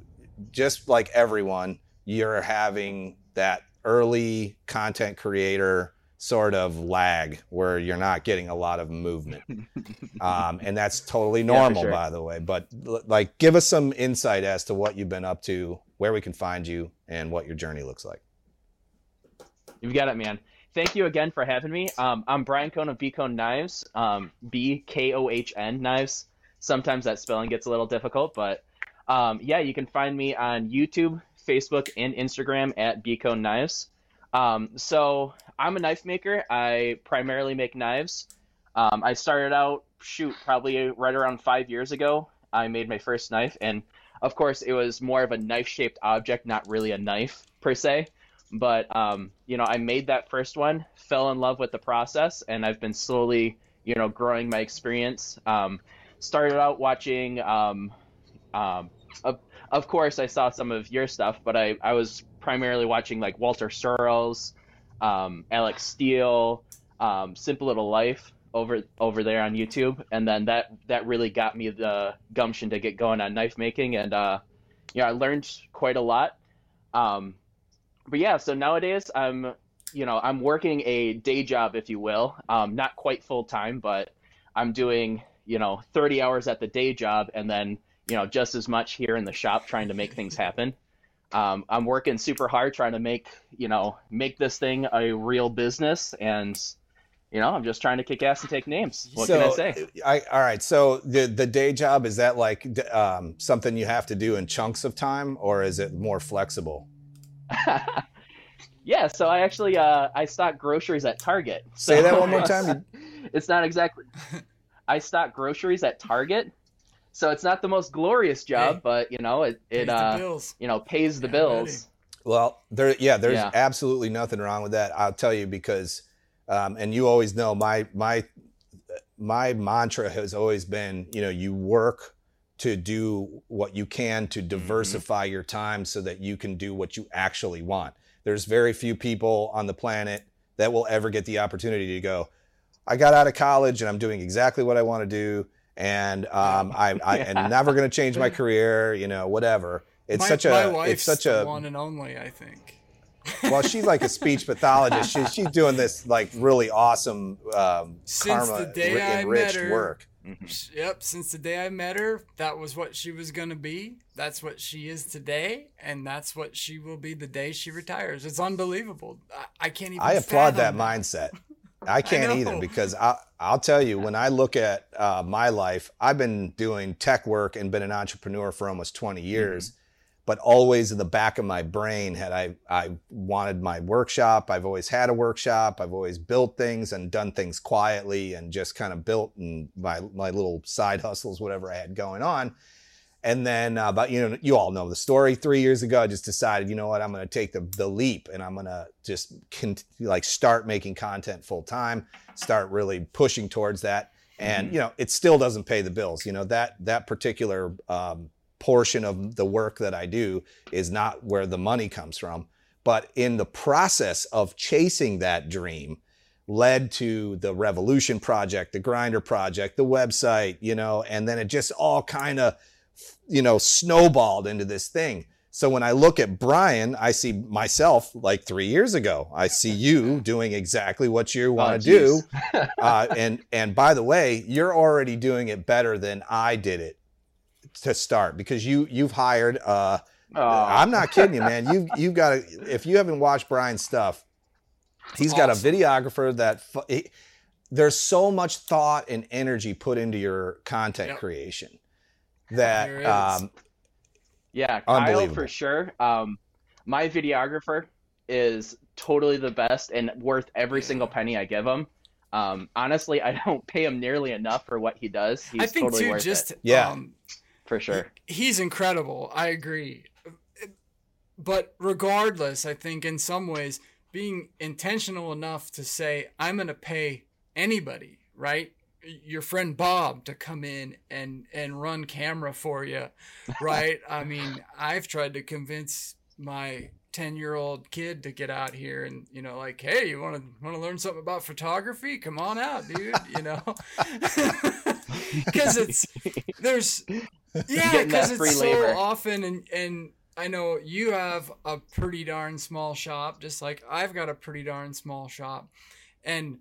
just like everyone, you're having that early content creator sort of lag where you're not getting a lot of movement. um, and that's totally Yeah, normal, sure. by the way. But l- like, give us some insight as to what you've been up to, where we can find you, and what your journey looks like. You've got it, man. Thank you again for having me. Um, I'm Brian Cohn of BKohn Knives. Um, B K O H N Knives. Sometimes that spelling gets a little difficult, but um, yeah, you can find me on YouTube, Facebook, and Instagram at BKohn Knives. Um, so I'm a knife maker. I primarily make knives. Um, I started out shoot probably right around five years ago. I made my first knife, and of course, it was more of a knife-shaped object, not really a knife per se but um, you know i made that first one fell in love with the process and i've been slowly you know growing my experience um, started out watching um, um, of, of course i saw some of your stuff but i, I was primarily watching like walter Sorrells, um, alec steele um, simple little life over over there on youtube. And then that that really got me the gumption to get going on knife making. And uh, you know i learned quite a lot. Um, but yeah, so nowadays I'm, you know, I'm working a day job, if you will, um, not quite full time, but I'm doing, you know, 30 hours at the day job and then, you know, just as much here in the shop trying to make things happen. Um, I'm working super hard trying to make, you know, make this thing a real business and, you know, I'm just trying to kick ass and take names. What can I say? I, all right. So the the day job is that like um, something you have to do in chunks of time, or is it more flexible? yeah, so I actually uh, I stock groceries at Target. Say So that one more time. it's not exactly. I stock groceries at Target, so it's not the most glorious job, Hey. but you know it Pays it the uh bills. you know pays the Yeah, bills. Well, there, yeah, there's Yeah. absolutely nothing wrong with that. I'll tell you because, um, and you always know my my my mantra has always been, you know, you work to do what you can to diversify your time so that you can do what you actually want. There's very few people on the planet that will ever get the opportunity to go. I got out of college and I'm doing exactly what I want to do, and um, I, I Yeah. am never going to change my career. You know, whatever. It's my, such a it's such a one and only. I think. well, she's like a speech pathologist. She, she's doing this like really awesome um, Since karma the day enriched met her- work. Yep, since the day I met her, that was what she was going to be. That's what she is today, and that's what she will be the day she retires. It's unbelievable. I, I can't even I applaud that fathom mindset. I can't either because I, I'll tell you, when I look at uh, my life, I've been doing tech work and been an entrepreneur for almost 20 years. But always in the back of my brain had I, I wanted my workshop. I've always had a workshop. I've always built things and done things quietly and just kind of built and my, my little side hustles, whatever I had going on. And then, uh, but you know, you all know the story. Three years ago, I just decided, you know what, I'm going to take the the leap, and I'm going to just con- like start making content full time, start really pushing towards that. And you know, it still doesn't pay the bills. You know that that particular um, portion of the work that I do is not where the money comes from. But in the process of chasing that dream, led to the Revolution Project, the Grinder Project, the website, you know, and then it just all kind of, you know, snowballed into this thing. So when I look at Brian, I see myself like three years ago. I see you doing exactly what you want to Oh, do. uh, and and by the way, you're already doing it better than I did it to start because you you've hired. Uh, Aw. I'm not kidding you, man. You you've got to. If you haven't watched Brian's stuff, he's got a videographer that. He, there's so much thought and energy put into your content Yep. creation. That um, Yeah, Kyle Unbelievable. for sure. Um, my videographer is totally the best and worth every single penny I give him. Um, honestly, I don't pay him nearly enough for what he does. He's I think totally too, worth just it Yeah. um, for sure. he's incredible. I agree. But regardless, I think in some ways being intentional enough to say I'm going to pay anybody, right? Your friend Bob to come in and and run camera for you, right? I mean, I've tried to convince my 10-year-old kid to get out here and, you know, like, "Hey, you want to want to learn something about photography? Come on out, dude," you know. Cuz it's there's yeah, because it's so labor. often, and and I know you have a pretty darn small shop, just like I've got a pretty darn small shop, and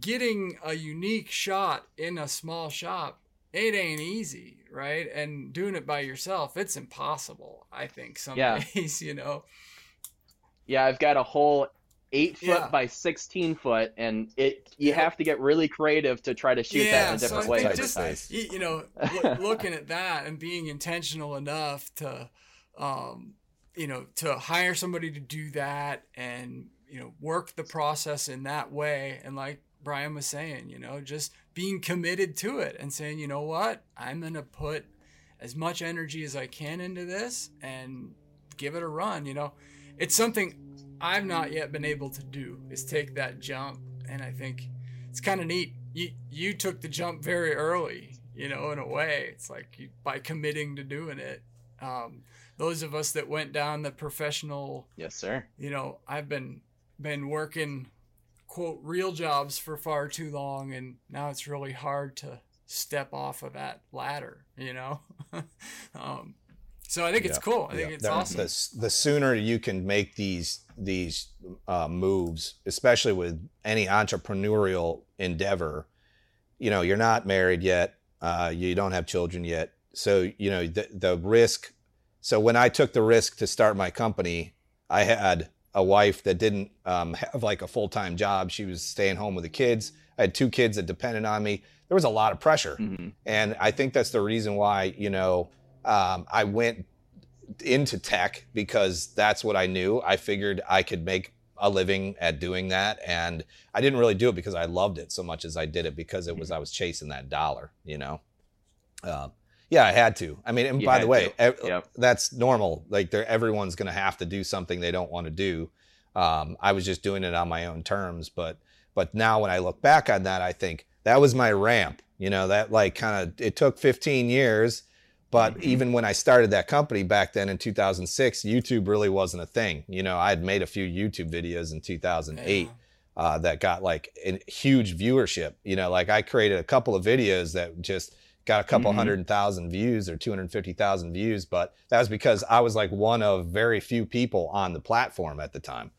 getting a unique shot in a small shop, it ain't easy, right? And doing it by yourself, it's impossible. I think some Yeah. days, you know. Yeah, I've got a whole eight foot Yeah. by sixteen foot, and it you Yep. have to get really creative to try to shoot that in a different I way think just time. you, you know loo- looking at that and being intentional enough to um you know to hire somebody to do that and you know work the process in that way and like Brian was saying you know just being committed to it and saying you know what I'm going to put as much energy as I can into this and give it a run you know it's something I've not yet been able to do is take that jump and I think it's kind of neat. You you took the jump very early, you know, in a way. It's like you, by committing to doing it. Um, those of us that went down the professional, Yes, sir. you know, I've been been working quote real jobs for far too long, and now it's really hard to step off of that ladder, you know. um, so I think it's cool. I yeah. think it's The- awesome. The, the sooner you can make these these uh, moves, especially with any entrepreneurial endeavor, you know, you're not married yet, uh, you don't have children yet, so you know the the risk. So when I took the risk to start my company, I had a wife that didn't um, have like a full time job. She was staying home with the kids. I had two kids that depended on me. There was a lot of pressure. hmm And I think that's the reason why, you know, um, I went into tech because that's what I knew. I figured I could make a living at doing that. And I didn't really do it because I loved it so much as I did it because it was, I was chasing that dollar, you know? Um, yeah, I had to. I mean, and You by the way, ev- Yep. that's normal. Like, they're, everyone's going to have to do something they don't want to do. Um, I was just doing it on my own terms, but but now when I look back on that, I think that was my ramp. You know, that like kind of it took 15 years, but even when I started that company back then in 2006, YouTube really wasn't a thing. You know, I had made a few YouTube videos in 2008 Yeah. uh, that got like a huge viewership. You know, like I created a couple of videos that just got a couple Mhm. hundred thousand views or 250,000 views, but that was because I was like one of very few people on the platform at the time.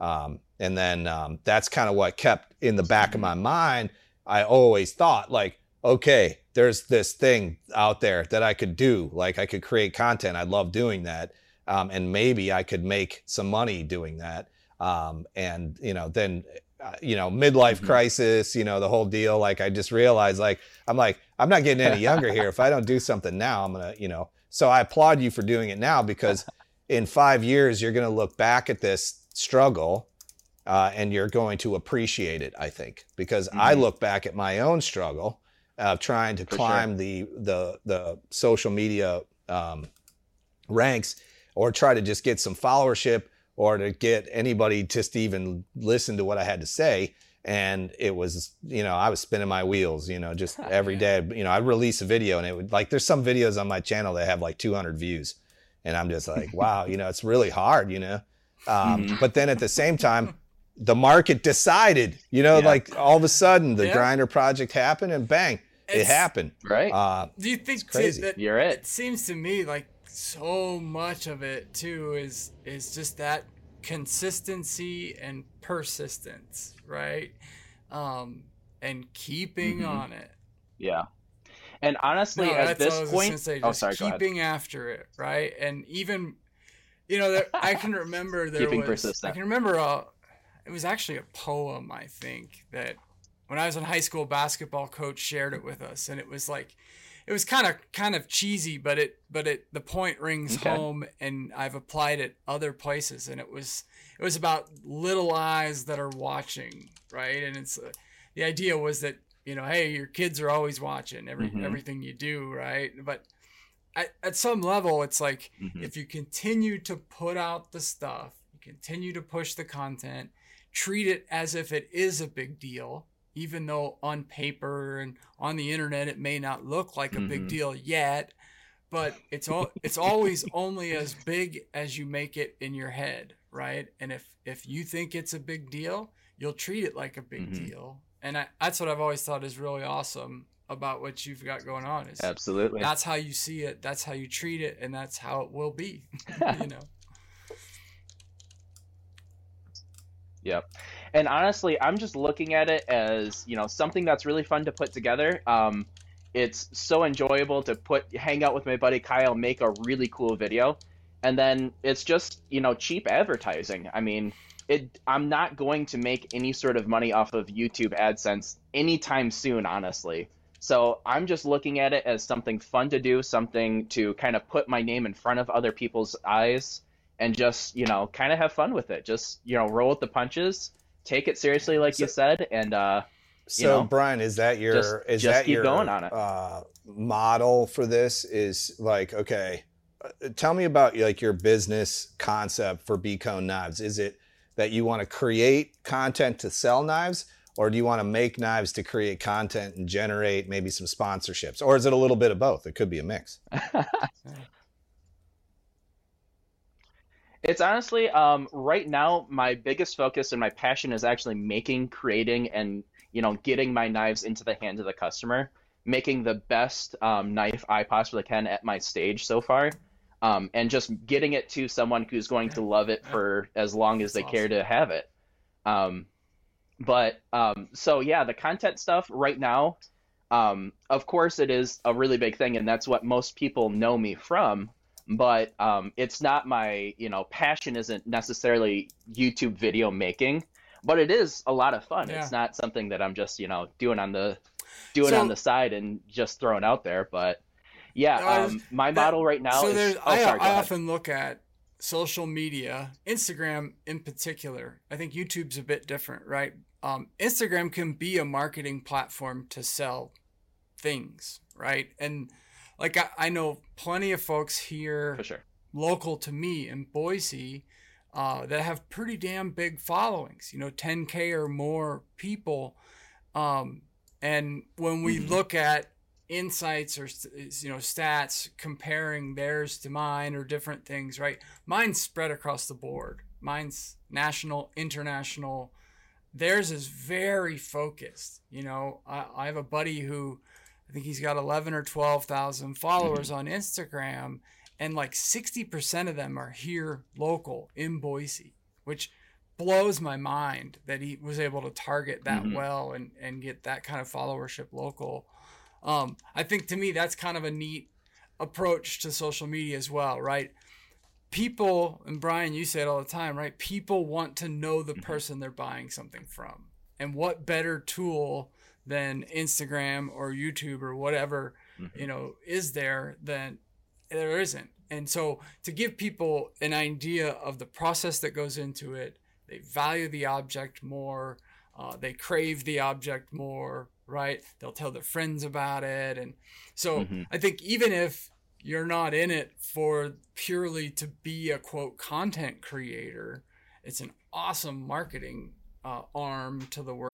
Um, and then um, that's kind of what kept in the back of my mind. I always thought, like, okay, there's this thing out there that I could do. Like, I could create content. I love doing that. Um, and maybe I could make some money doing that. Um, and, you know, then, you know, midlife Mhm. crisis, you know, the whole deal. Like, I just realized, like, I'm like, I'm not getting any younger here. If I don't do something now, I'm going to, you know, so I applaud you for doing it now because in five years, you're going to look back at this struggle uh, and you're going to appreciate it, I think, because I Mhm. look back at my own struggle of trying to For climb the, the, the social media um, ranks or try to just get some followership or to get anybody just to even listen to what I had to say. And it was, you know, I was spinning my wheels, you know, just every day. You know, I'd release a video and it would like, there's some videos on my channel that have like 200 views. And I'm just like, wow, you know, it's really hard, you know. Um, Mhm. But then at the same time, the market decided, you know, Yeah. like all of a sudden the Yeah. grinder project happened and bang, it happened. Right. Uh, Do you think too, crazy. that You're it. it seems to me like so much of it too is is just that consistency and persistence, right? Um, and keeping Mhm. on it. Yeah. And honestly, No, at that's what I this point, say, oh sorry, keeping after it, right? And even, you know, there, I can remember there Keeping was. persistent. I can remember a, it was actually a poem I think that when I was in high school, basketball coach shared it with us, and it was like, it was kind of kind of cheesy, but it but it the point rings Okay. home, and I've applied it other places, and it was it was about little eyes that are watching, right? And it's uh, the idea was that you know, hey, your kids are always watching every Mhm. everything you do, right? But at, at some level, it's like Mhm. if you continue to put out the stuff, you continue to push the content, treat it as if it is a big deal, even though on paper and on the internet it may not look like a big Mhm. deal yet. But it's all it's always only as big as you make it in your head, right? And if if you think it's a big deal, you'll treat it like a big Mhm. deal. And I, that's what I've always thought is really awesome about what you've got going on is Absolutely. that's how you see it that's how you treat it and that's how it will be you know Yep. And honestly, I'm just looking at it as, you know, something that's really fun to put together. Um, it's so enjoyable to put hang out with my buddy Kyle, make a really cool video. And then it's just, you know, cheap advertising. I mean, it I'm not going to make any sort of money off of YouTube AdSense anytime soon, honestly. So I'm just looking at it as something fun to do, something to kind of put my name in front of other people's eyes and just you know kind of have fun with it just you know roll with the punches take it seriously like you said and uh So know, Brian, is that your just- is just that your going on it. Uh, model for this? Is like okay, uh, tell me about like your business concept for BKohn Knives. Is it that you want to create content to sell knives, or do you want to make knives to create content and generate maybe some sponsorships, or is it a little bit of both? It could be a mix. it's honestly um right now my biggest focus and my passion is actually making creating and you know getting my knives into the hands of the customer making the best um, knife i possibly can at my stage so far um, and just getting it to someone who's going to love it for as long as they That's care to have it. Um, but um, so yeah the content stuff right now um, of course it is a really big thing and that's what most people know me from but um, it's not my you know passion isn't necessarily youtube video making but it is a lot of fun. Yeah. it's not something that i'm just you know doing on the doing So- on the side and just throwing out there but yeah No, I was- um, my that- model right now so is oh, I, sorry, I often look at social media instagram in particular. I think youtube's a bit different right? Um, instagram can be a marketing platform to sell things right? And like I, I know plenty of folks here for sure local to me in Boise uh, that have pretty damn big followings, you know, 10K or more people. Um, and when we Mhm. look at insights or, you know, stats comparing theirs to mine or different things, right? Mine's spread across the board. Mine's national, international. Theirs is very focused. You know, I, I have a buddy who I think he's got 11 or 12,000 followers on Instagram and like 60% of them are here local in Boise, which blows my mind that he was able to target that Mhm. well and, and get that kind of followership local. Um, I think to me, that's kind of a neat approach to social media as well, right? People, and Brian, you say it all the time, right? People want to know the person they're buying something from. And what better tool than Instagram or YouTube or whatever, Mhm. you know, is there than there isn't. And so to give people an idea of the process that goes into it, they value the object more, uh, they crave the object more, right? They'll tell their friends about it. And so Mhm. I think even if you're not in it for purely to be a quote content creator, it's an awesome marketing uh, arm to the work.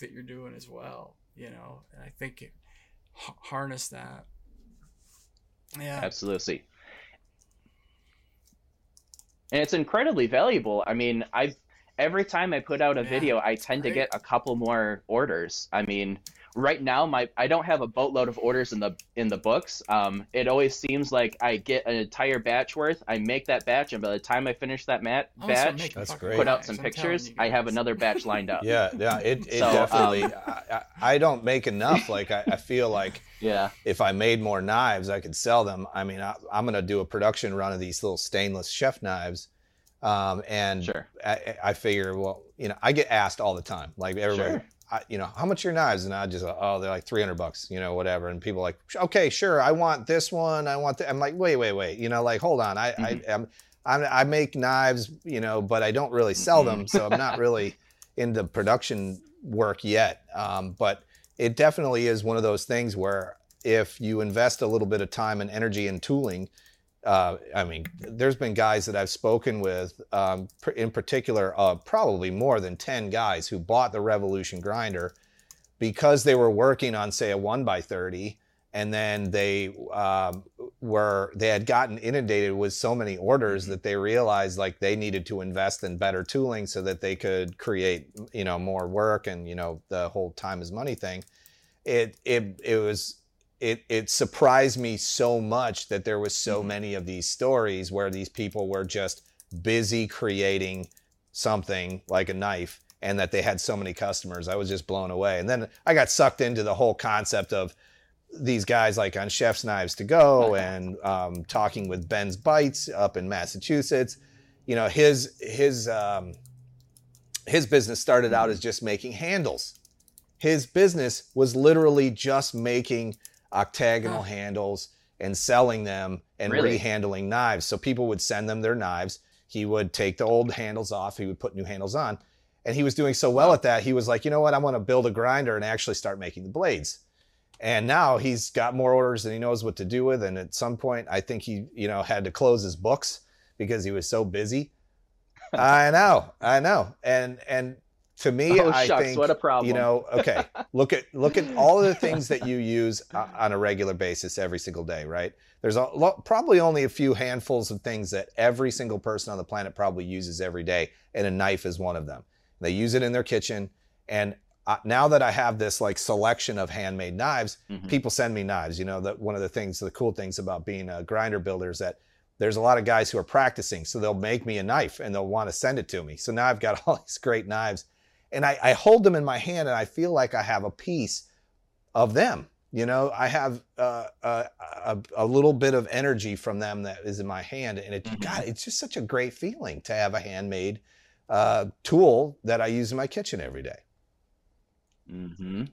That you're doing as well, you know, and I think it, h- harness that. Yeah, Absolutely. And it's incredibly valuable. I mean, I every time I put out a Yeah, video, I tend to get a couple more orders. I mean, right now my I don't have a boatload of orders in the in the books. Um, it always seems like I get an entire batch worth. I make that batch, and by the time I finish that mat I'm batch, making That's great. put out some I'm pictures, I have another batch lined up. Yeah, yeah, it, it So, um, definitely. I, I, I don't make enough. Like I, I feel like Yeah. if I made more knives, I could sell them. I mean, I, I'm going to do a production run of these little stainless chef knives, um, and Sure. I, I figure, well, you know, I get asked all the time, like everybody, Sure. I, you know, how much are your knives? And I just, oh, they're like 300 bucks, you know, whatever. And people are like, okay, sure, I want this one, I want that. I'm like, wait, wait, wait, you know, like, hold on, I, I am. I'm, I make knives, you know, but I don't really sell them, so I'm not really into production work yet. Um, but it definitely is one of those things where if you invest a little bit of time and energy in tooling, uh, I mean, there's been guys that I've spoken with, um, pr- in particular, uh, probably more than 10 guys who bought the Revolution grinder because they were working on, say, a 1 by 30 and then they um, were they had gotten inundated with so many orders that they realized like they needed to invest in better tooling so that they could create you know more work and you know the whole time is money thing. It it it was it it surprised me so much that there was so many of these stories where these people were just busy creating something like a knife and that they had so many customers. I was just blown away. And then i got sucked into the whole concept of these guys like on chef's knives to go and um, talking with ben's bites up in massachusetts. You know his his um, his business started out as just making handles. His business was literally just making octagonal handles and selling them and Really? rehandling knives. So people would send them their knives. He would take the old handles off. He would put new handles on. And he was doing so well at that, he was like, you know what? I want to build a grinder and actually start making the blades. And now he's got more orders than he knows what to do with. And at some point, I think he, you know, had to close his books because he was so busy. I know, I know. And and to me, Oh, I shucks, think what a problem. You know, okay. look at look at all of the things that you use uh, on a regular basis every single day, right? There's a lo- probably only a few handfuls of things that every single person on the planet probably uses every day, and a knife is one of them. They use it in their kitchen, and uh, now that I have this like selection of handmade knives, Mhm. people send me knives. You know, that one of the things, the cool things about being a grinder builder is that there's a lot of guys who are practicing, so they'll make me a knife and they'll want to send it to me. So now I've got all these great knives, and I, I hold them in my hand, and I feel like I have a piece of them. You know, I have uh, a, a, a little bit of energy from them that is in my hand, and it, Mhm. God, it's just such a great feeling to have a handmade uh, tool that I use in my kitchen every day. Mm-hmm.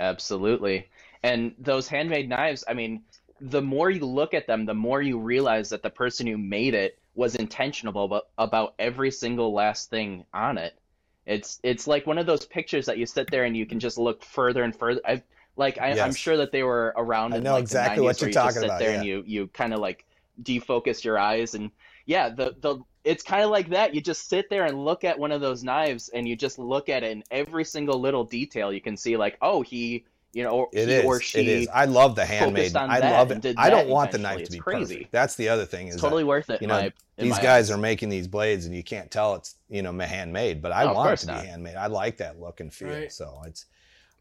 Absolutely. And those handmade knives, I mean, the more you look at them, the more you realize that the person who made it was intentional about, about every single last thing on it. It's it's like one of those pictures that you sit there and you can just look further and further. I like I, I'm Yes. sure that they were around I in know like the exactly 90s what you're you talking sit about, there yeah. and you you kind of like defocus your eyes and yeah, the the it's kind of like that. You just sit there and look at one of those knives and you just look at it and every single little detail you can see like, oh, he you know, or It he is. or she it is. I love the handmade. I love it. I don't want the knife to It's be crazy. perfect. That's the other thing. Is it's that, totally worth it. you know, my- these guys eyes. are making these blades, and you can't tell it's you know handmade. But I No, want it to not. be handmade. I like that look and feel. Right. So it's.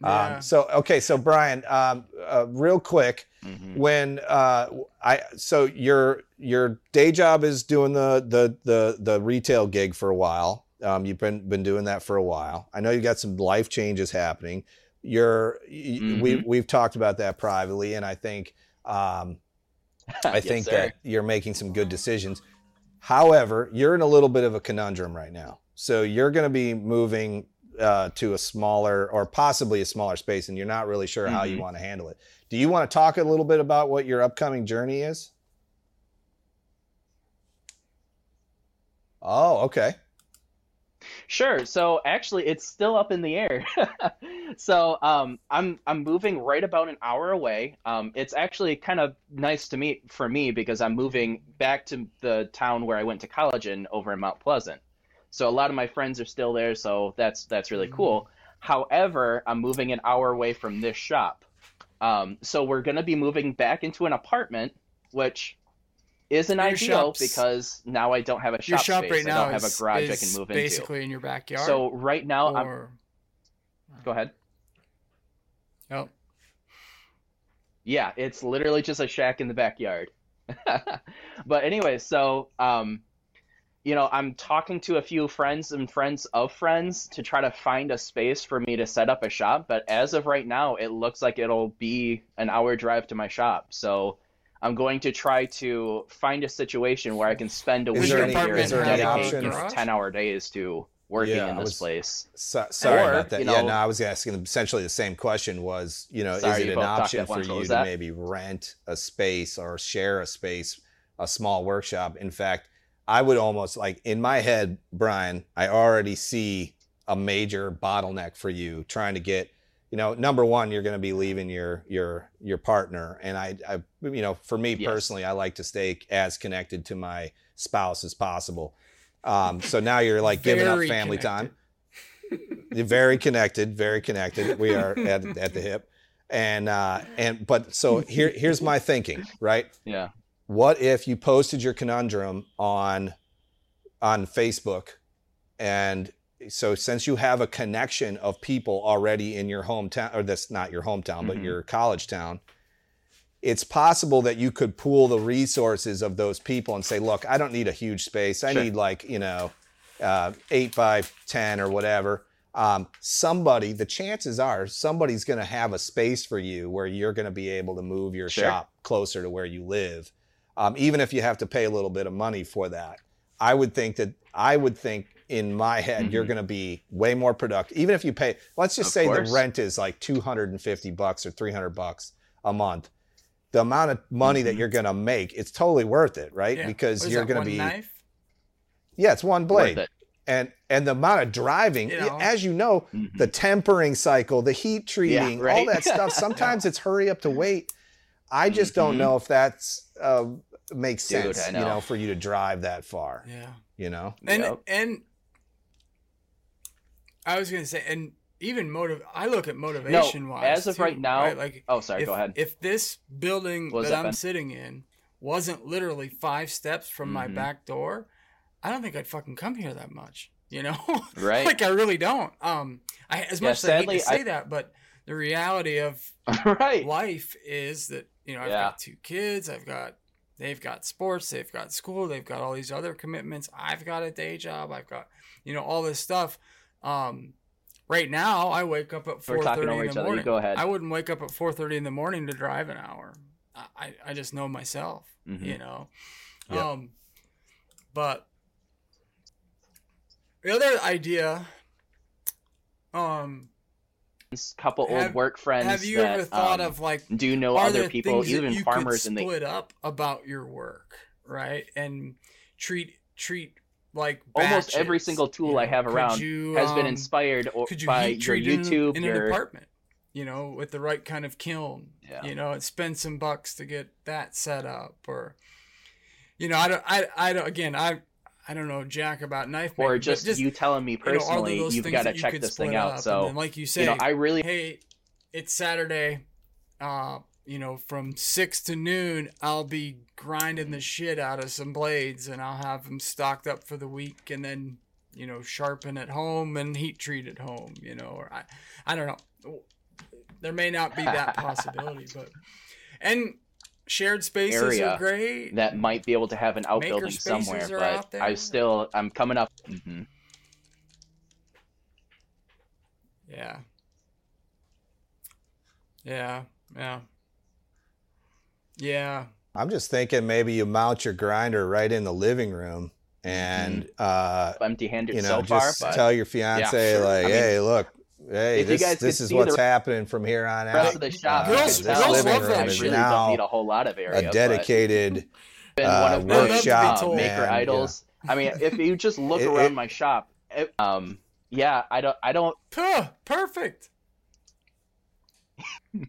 Yeah. Um, so okay, so Brian, um, uh, real quick, Mhm. when uh, I so your your day job is doing the the the the retail gig for a while. Um, you've been been doing that for a while. I know you got some life changes happening. You're y- we we've talked about that privately, and I think um, I Yes, think sir. that you're making some good decisions. However, you're in a little bit of a conundrum right now. So you're going to be moving uh, to a smaller or possibly a smaller space, and you're not really sure how you Mhm. want to handle it. Do you want to talk a little bit about what your upcoming journey is? Oh, okay. Sure. So actually, it's still up in the air. so um, I'm I'm moving right about an hour away. Um, it's actually kind of nice to meet for me because I'm moving back to the town where I went to college in over in Mount Pleasant. So a lot of my friends are still there. So that's that's really cool. However, I'm moving an hour away from this shop. Um, so we're gonna be moving back into an apartment, which isn't Your ideal shop's- because now I don't have a Your shop, shop space. right I don't have a garage I can move basically into. Basically, in your backyard. So right now, I'm, or go ahead. oh, Yeah, it's literally just a shack in the backyard. but anyway, so um, you know, I'm talking to a few friends and friends of friends to try to find a space for me to set up a shop. But as of right now, it looks like it'll be an hour drive to my shop. So I'm going to try to find a situation where I can spend a Is week there a any- year is and dedicate option- you know, Garage? 10 hour days to working Yeah, in this was- place. So, sorry Or, about that. you yeah, know- no, I was asking essentially the same question. Was you know, Sorry, is it an option for you to that? maybe rent a space or share a space, a small workshop? In fact, I would almost like in my head, Brian. I already see a major bottleneck for you trying to get. You know, number one, you're going to be leaving your your your partner, and I, I, you know, for me Yes. personally, I like to stay as connected to my spouse as possible. Um, so now you're like giving up family connected. time You're very connected, very connected. We are at, at the hip. And uh and but so here here's my thinking, right? Yeah. What if you posted your conundrum on on Facebook and so since you have a connection of people already in your hometown or that's not your hometown but Mhm. your college town it's possible that you could pool the resources of those people and say look i don't need a huge space i Sure. need like you know uh, 8 by 10 or whatever um, somebody the chances are somebody's going to have a space for you where you're going to be able to move your Sure. shop closer to where you live um, even if you have to pay a little bit of money for that i would think that i would think in my head you're Mhm. going to be way more productive even if you pay let's just Of say course. the rent is like 250 bucks or 300 bucks a month the amount of money that Mhm. you're going to make it's totally worth it right yeah. because you're going to one be knife? yeah it's one blade Worth it. and and the amount of driving You know. as you know Mhm. the tempering cycle the heat treating all that stuff sometimes it's hurry up to wait i just don't Mhm. know if that's uh, makes Dude, sense I you know. know for you to drive that far Yeah. you know And Yep. and I was gonna say, and even motive. I look at motivation wise. as of right now- like Oh, sorry. if, go ahead. If this building that that, I'm sitting in wasn't literally five steps from my Mhm. back door, I don't think I'd fucking come here that much. You know, Right. like I really don't. Um, I as Yeah, much as I hate to say I- that, but the reality of right. life is that you know I've Yeah. got two kids. I've got they've got sports. They've got school. They've got all these other commitments. I've got a day job. I've got you know all this stuff. Um, right now I wake up at We're four thirty in each the other. Morning. go ahead. I wouldn't wake up at four thirty in the morning to drive an hour. I I, I just know myself. Mhm. You know. Yeah. Um, but the other idea. Um, couple old Have- work friends. have you that, ever thought um, of like do know are other people, things that even you farmers could in the split up about your work, right? And treat treat like almost every single tool you I have around you, has been um, inspired or, Could you by your treat in, YouTube, in, your an apartment? You know, with the right kind of kiln. Yeah. You know, and spend some bucks to get that set up, or you know, I don't, I, I don't. Again, I, I don't know jack about knife or making, but just, you telling me you personally, you've got to check this thing out. up? So then, like you say, you know, I really hey, it's Saturday. Uh, you know, from six to noon, I'll be grinding the shit out of some blades, and I'll have them stocked up for the week, and then you know, sharpen at home and heat treat at home. You know, or I, I don't know. There may not be that possibility, but and shared spaces Area are great. that might be able to have an outbuilding somewhere, but. I still I'm coming up. mhm. Yeah. Yeah. Yeah. Yeah. I'm just thinking maybe you mount your grinder right in the living room and uh, Empty-handed you know so far, just but tell your fiance sure. like, I mean, hey, look, hey, if you this guys this is what's the happening from here on the rest out. of the shop, Uh, Girls- this girls living love that that room I is really now don't need a whole lot of area. a but dedicated been uh, one of They'd love those to be workshop told. maker and, yeah. idols. I mean, if you just look It- around it- my shop, it, um, yeah, I don't, I don't. Puh, perfect.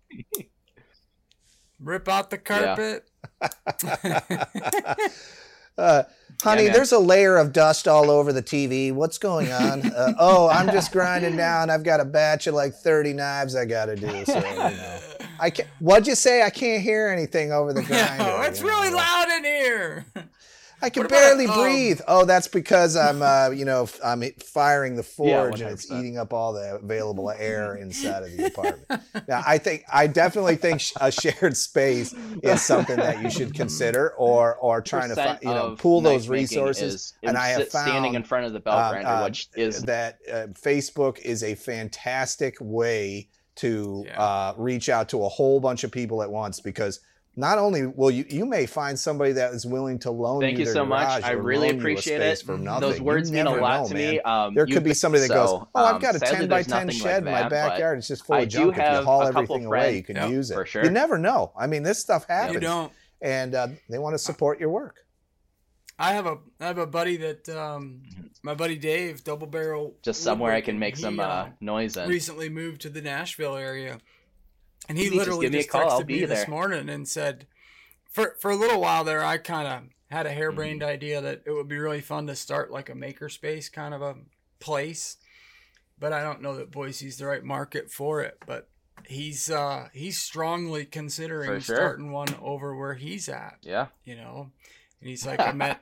Rip out the carpet. Uh, honey, man. there's a layer of dust all over the TV. What's going on? Uh, oh, I'm just grinding down. I've got a batch of like 30 knives I got to do. So, you know. I can't, what'd you say? I can't hear anything over the grinder. No, it's you know. really loud in here. I can What about, barely um, breathe. Oh, that's because I'm, uh, you know, I'm firing the Yeah, forge and it's eating up all the available air inside of the apartment. Now, I think, I definitely think a shared space is something that you should consider, or or trying to, fi- you know, pool those resources. is and I have sit- standing in front of the bell um, grinder, uh, which is that uh, Facebook is a fantastic way to Yeah. uh, reach out to a whole bunch of people at once because not only will you you may find somebody that is willing to loan you. Thank you you their so much. I really loan you a appreciate it. for nothing. Those words mean a lot know, to man. me. Um, There could be somebody that goes, so, "Oh, I've um, got a 10 by 10 shed like in my backyard. It's just full I of do junk. If you haul a couple everything away, you can Yep, use it. for sure. You never know. I mean, this stuff happens, You don't. and uh, they want to support your work. I have a I have a buddy that um my buddy Dave double barrel Just somewhere I can make he, some uh, noise in. recently moved to the Nashville area, and he just literally give me a just call, I'll texted me this morning and said, for for a little while there, I kind of had a Mm-hmm. harebrained idea that it would be really fun to start like a makerspace kind of a place, but I don't know that Boise's the right market for it. But he's uh he's strongly considering sure. starting one over where he's at, Yeah. you know. And he's like, I met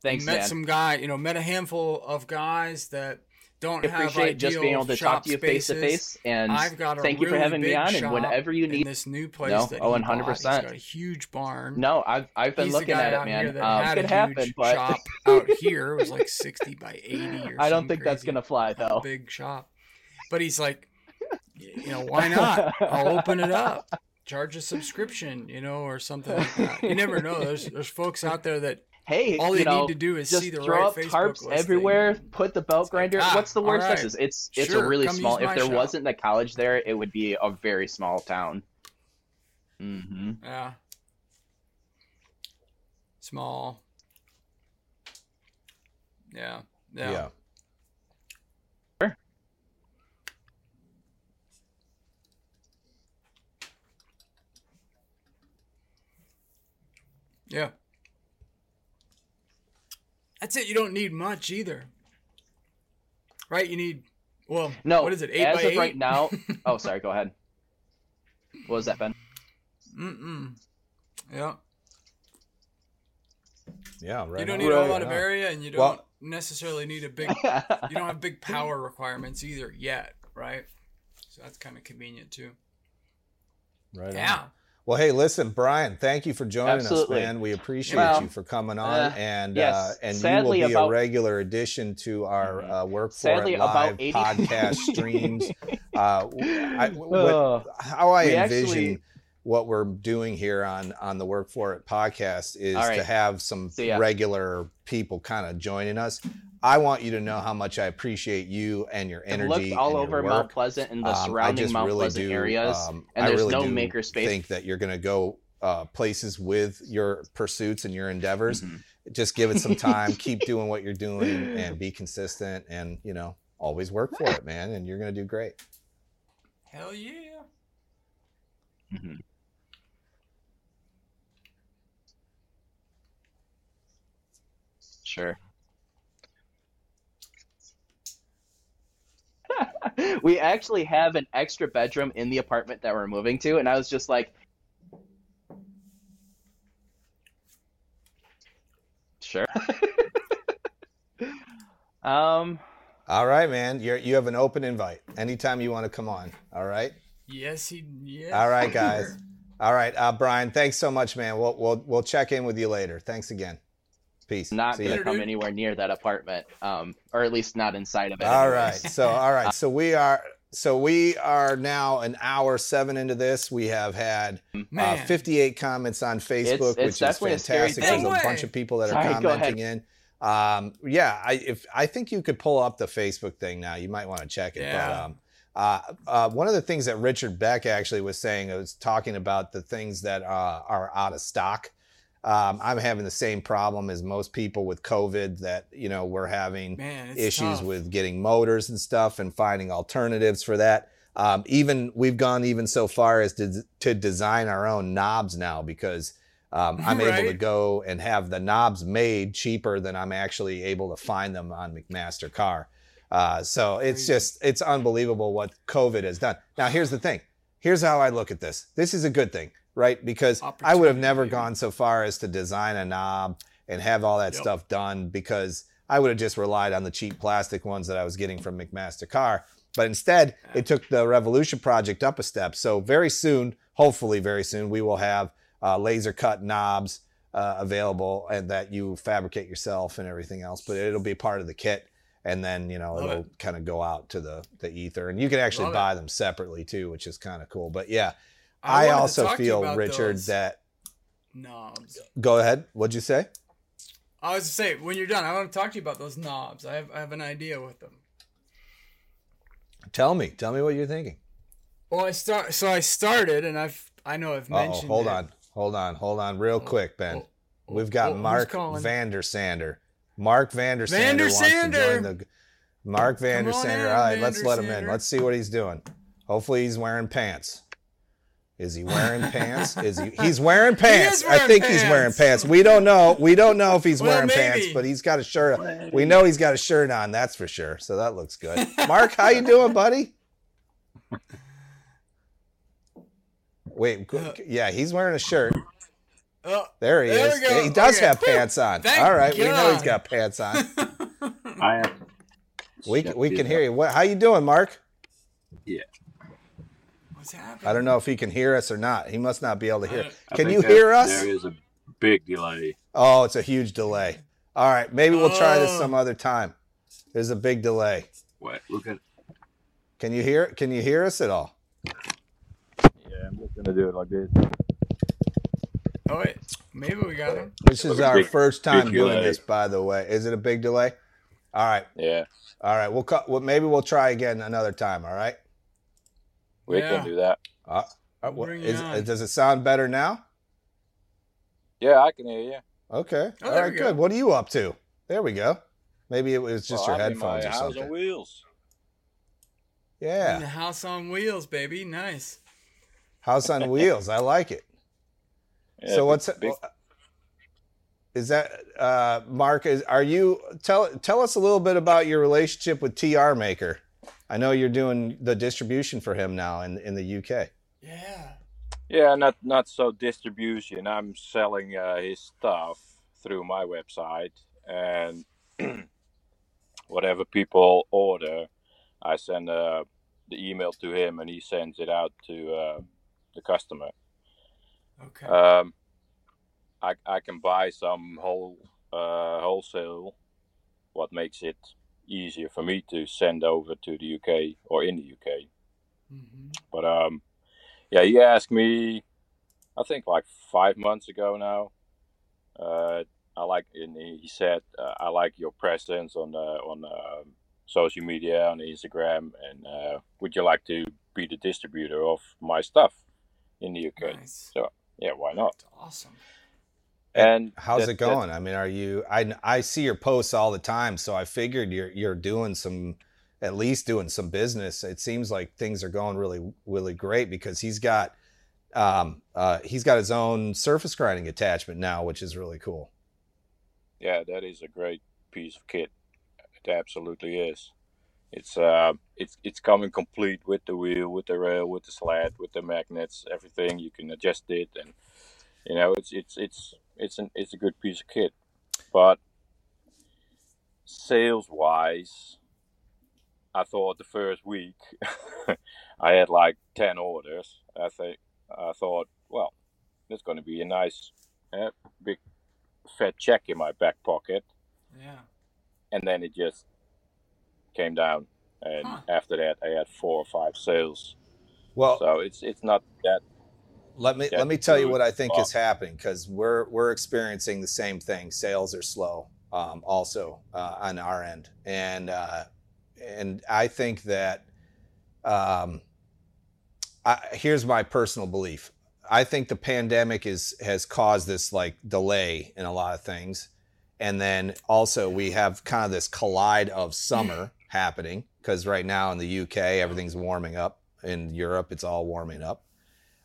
Thanks, met some guy, you know, met a handful of guys that don't appreciate just being able to talk to you face to face. and I've got a thank you for having me on. And whenever you need, this new place No, that oh, 100%. Got a huge barn. no, I've I've been He's looking at it, man. Um, had could a happen, huge but shop out here. It was like sixty by eighty. Or I don't think that's gonna fly though. Big shop, but he's like, you know, why not? I'll open it up, charge a subscription, you know, or something like that. You never know. There's there's folks out there that Hey, all you they know, need to do is just see the throw right up Facebook tarps listing. everywhere. Put the belt It's like, grinder. ah, What's the worst? right. This it's it's Sure, a really small. If there shop. wasn't a college there, it would be a very small town. Mm-hmm. Yeah. Small. Yeah. Yeah. yeah. Yeah. That's it. You don't need much either. Right? You need well No, what is it, eight as by of eight? right now. Oh, sorry. Go ahead. What was that, Ben? Mm-mm. Yeah. Yeah, right. you don't on. need a Right. whole lot of Yeah. area and you don't Well- necessarily need a big you don't have big power requirements either yet, right? So that's kind of convenient too. Right on. Yeah. Well, hey, listen, Brian, thank you for joining Absolutely. us, man. We appreciate Well, you for coming on, uh, and yes, uh, and sadly you will be about- a regular addition to our Mhm. uh, Work for It about live 80 podcast streams. Uh, I, what, how I envision actually- what we're doing here on on the Work for It podcast is All right. to have some regular people kind of joining us. I want you to know how much I appreciate you and your I've energy. looked all and over work. Mount Pleasant and the Um, surrounding just Mount really Pleasant do, areas, um, and I there's really no do maker space. Think that you're going to go uh, places with your pursuits and your endeavors. Mhm. Just give it some time. keep doing what you're doing and be consistent. And you know, always work for it, man. And you're going to do great. Hell yeah. Mhm. Sure. we actually have an extra bedroom in the apartment that we're moving to, and I was just like, sure. um, All right, man. You're you have an open invite. Anytime you want to come on. All right. Yes, he. Yes. All right, guys. All right, uh, Brian. Thanks so much, man. We'll we'll we'll check in with you later. Thanks again. Peace. not See gonna ya. come anywhere near that apartment, um, or at least not inside of it. All anyways. right. So all right. So we are so we are now an hour seven into this. We have had uh, 58 comments on Facebook, it's which is definitely a scary fantastic. There's thing. a bunch of people that are Sorry, go commenting in. Um, yeah, I if I think you could pull up the Facebook thing now. You might want to check it. But Yeah. um, uh, uh, one of the things that Richard Beck actually was saying was talking about the things that uh, are out of stock. Um, I'm having the same problem as most people with COVID. That you know we're having Man, issues tough. with getting motors and stuff and finding alternatives for that. Um, even we've gone even so far as to, to design our own knobs now because um, I'm able to go and have the knobs made cheaper than I'm actually able to find them on McMaster-Carr. Uh, so it's just it's unbelievable what COVID has done. Now here's the thing. Here's how I look at this. This is a good thing, right? Because I would have never gone so far as to design a knob and have all that Yep. stuff done because I would have just relied on the cheap plastic ones that I was getting from McMaster-Carr. But instead, it took the Revolution project up a step. So very soon, hopefully very soon, we will have uh, laser cut knobs uh, available and that you fabricate yourself and everything else. But it'll be part of the kit. And then, you know, Love it'll kind of go out to the, the ether. And you can actually Love it. buy them separately too, which is kind of cool. But yeah, I I, also talk to you feel, Richard, those that. knobs. Go ahead. What'd you say? I was to say when you're done, I want to talk to you about those knobs. I have I have an idea with them. Tell me. Tell me what you're thinking. Well, I start. So I started, and I've I know I've Oh, hold it. on, hold on, hold on, real oh, quick, Ben. oh, oh, We've got oh, Mark calling? Vander Sander. Mark Vander Sander Vander wants to join the. Mark Vander on Sander. All right, let's let him in. Let's see what he's doing. Hopefully, he's wearing pants. Is he wearing pants? Is he? He's wearing pants. I wearing think he's wearing pants. pants. We don't know. We don't know if he's Well, wearing pants, but he's got a shirt. on. We know he's got a shirt on. That's for sure. So that looks good. Mark, how you doing, buddy? Wait, uh, yeah, he's wearing a shirt. Oh, There he There is. we go. He does Okay. have pants on. Thank All right, we know he's got pants on. I am. We we can hear you. What? How you doing, Mark? What's happening? I don't know if he can hear us or not. He must not be able to hear. I Can you hear us? There is a big delay. Oh, it's a huge delay. All right, maybe we'll try this Oh. some other time. There's a big delay. Wait, look at. Can you hear? Can you hear us at all? Yeah, I'm just gonna do it like this. Oh wait, maybe we got him. This is our big- first time doing delay. this, by the way. Is it a big delay? All right, Yeah, all right. We'll cut. Well, maybe we'll try again another time. All right. We Yeah. can do that. Uh, uh, what- Bring it is- on. does it sound better now? Yeah, I can hear you. Okay. Oh, All there good. go. What are you up to? There we go. Maybe it was just Well, your I'm my headphones or house on wheels. In the Yeah. house on wheels, baby. Nice. House on wheels. I like it. Yeah, so big- what's big, is that uh Mark is are you tell tell us a little bit about your relationship with TR Maker. I know you're doing the distribution for him now in in the UK. Yeah. Yeah, not not so distribution. I'm selling uh, his stuff through my website, and whatever people order, I send uh, the email to him, and he sends it out to uh, the customer. Okay. Um, I I can buy some whole uh, wholesale, what makes it easier for me to send over to the UK or in the UK. hmm But um, yeah, he asked me, I think like five months ago now. Uh, I like, and he said, uh, I like your presence on uh, on um social media, on Instagram, and uh, would you like to be the distributor of my stuff in the UK? Nice. So yeah, why not? That's awesome. And How's that- it going? I mean, are you I I see your posts all the time, so I figured you're you're doing some at least doing some business. It seems like things are going really really great because he's got um uh he's got his own surface grinding attachment now, which is really cool. yeah, that is a great piece of kit. It absolutely is. It's uh, it's it's coming complete with the wheel, with the rail, with the sled, with the magnets, everything. You can adjust it, and you know it's it's it's it's an it's a good piece of kit. But sales wise, I thought the first week I had like ten orders. I think I thought, well, there's going to be a nice uh, big fat check in my back pocket. Yeah. And then it just came down, and Huh. after that I had four or five sales. Well, So it's it's not that let me Yeah, let me tell you what I think Well- is happening because we're we're experiencing the same thing. Sales are slow, um, also uh, on our end, and uh, and I think that um, I, here's my personal belief. I think the pandemic is has caused this like delay in a lot of things, and then also we have kind of this collide of summer happening because right now in the UK everything's warming up. In Europe, it's all warming up,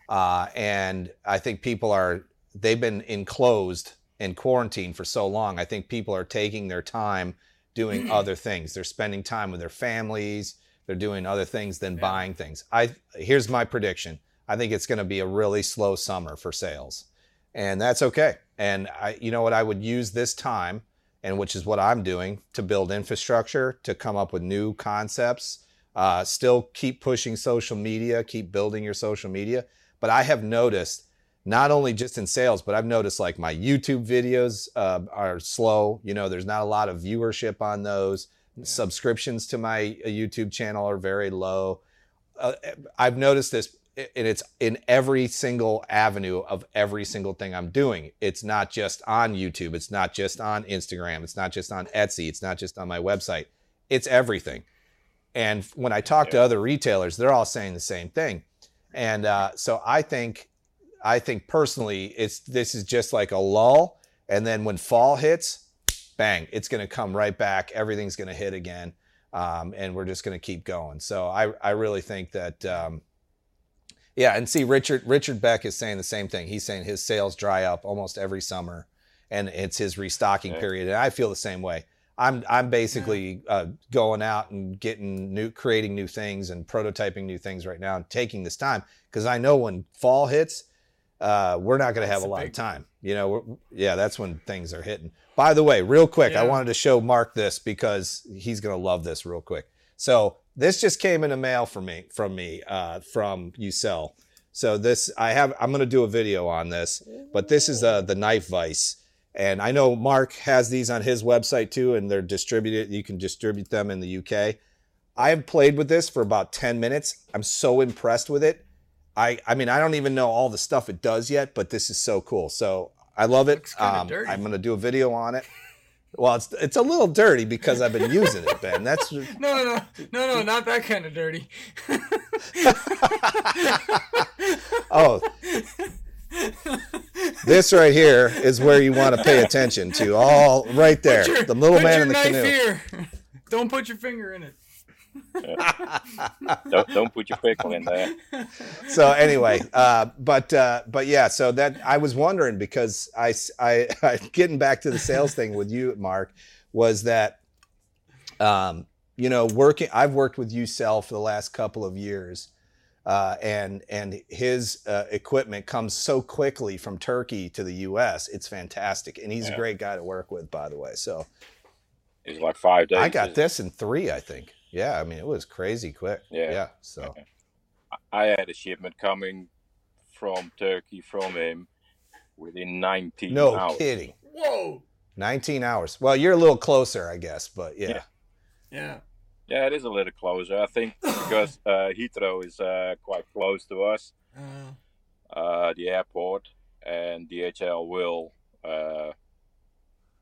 uh, and I think people are they've been enclosed in quarantine for so long. I think people are taking their time doing other things. They're spending time with their families. They're doing other things than Yeah. buying things. I here's my prediction. I think it's going to be a really slow summer for sales, and that's okay. And I, you know what, I would use this time, and which is what I'm doing to build infrastructure, to come up with new concepts. Uh, still keep pushing social media, keep building your social media. But I have noticed not only just in sales, but I've noticed like my YouTube videos uh, are slow. You know, there's not a lot of viewership on those. Subscriptions to my uh, YouTube channel are very low. Uh, I've noticed this, and it's in every single avenue of every single thing I'm doing. It's not just on YouTube. It's not just on Instagram. It's not just on Etsy. It's not just on my website. It's everything. And when I talk to other retailers, they're all saying the same thing. And uh, so I think, I think personally, it's this is just like a lull, and then when fall hits, bang, it's going to come right back. Everything's going to hit again, um, and we're just going to keep going. So I, I really think that, um, yeah. And see, Richard Richard Beck is saying the same thing. He's saying his sales dry up almost every summer, and it's his restocking Yeah. period. And I feel the same way. I'm I'm basically uh, going out and getting new, creating new things and prototyping new things right now, and taking this time because I know when fall hits, uh, we're not going to have a lot of time. You know, we're, yeah, that's when things are hitting. By the way, real quick, I wanted to show Mark this because he's going to love this real quick. So this just came in the mail for me from me uh, from Ucell. So this I have I'm going to do a video on this, but this is uh, the knife vise. And I know Mark has these on his website too, and they're distributed. You can distribute them in the UK. I have played with this for about 10 minutes. I'm so impressed with it. I, I mean, I don't even know all the stuff it does yet, but this is so cool. So I love it. Um, dirty. I'm going to do a video on it. Well, it's it's a little dirty because I've been using it, Ben. That's No, no, no, no, no, not that kind of dirty. oh, this right here is where you want to pay attention to. All right there, Put your- the little put man your in the knife canoe. Here. Don't put your finger in it. don't, don't put your pickle in there. so anyway, uh, but uh, but yeah, so that I was wondering because I, I, I getting back to the sales thing with you, Mark, was that um, you know working. I've worked with you, Ucell for the last couple of years, uh, and and his uh, equipment comes so quickly from Turkey to the U.S. It's fantastic, and he's a great guy to work with, by the way. So It's like five days. I got isn't it? this in three, I think. Yeah, I mean it was crazy quick. Yeah. yeah. So I had a shipment coming from Turkey from him within 19 no hours. kidding. Whoa. 19 hours. Well, you're a little closer, I guess, but yeah. Yeah. Yeah. Yeah, it is a little closer. I think because uh, Heathrow is uh, quite close to us, Uh, uh, the airport, and DHL will uh,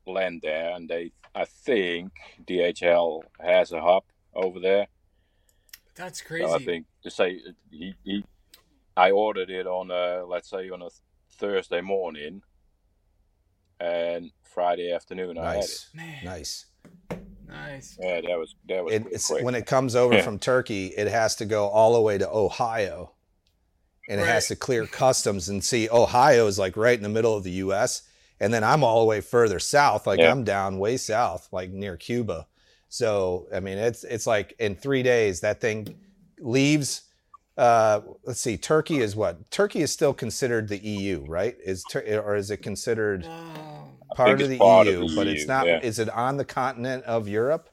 land there. And they, I think DHL has a hub over there. that's crazy. So I think to say he, he I ordered it on a, let's say on a Thursday morning, and Friday afternoon I had it. Nice. Man, Nice. Nice. Yeah, that was that was It, it's, quick. when it comes over Yeah. from Turkey, it has to go all the way to Ohio. And it has to clear customs and see Ohio is like right in the middle of the US. And then I'm all the way further south, like Yeah. I'm down way south, like near Cuba. So I mean, it's it's like in three days that thing leaves. Uh, let's see, Turkey is what? Turkey is still considered the EU, right? Is Tur- or is it considered Wow. Part of the part of EU? the but EU, it's not. yeah. Is it on the continent of Europe?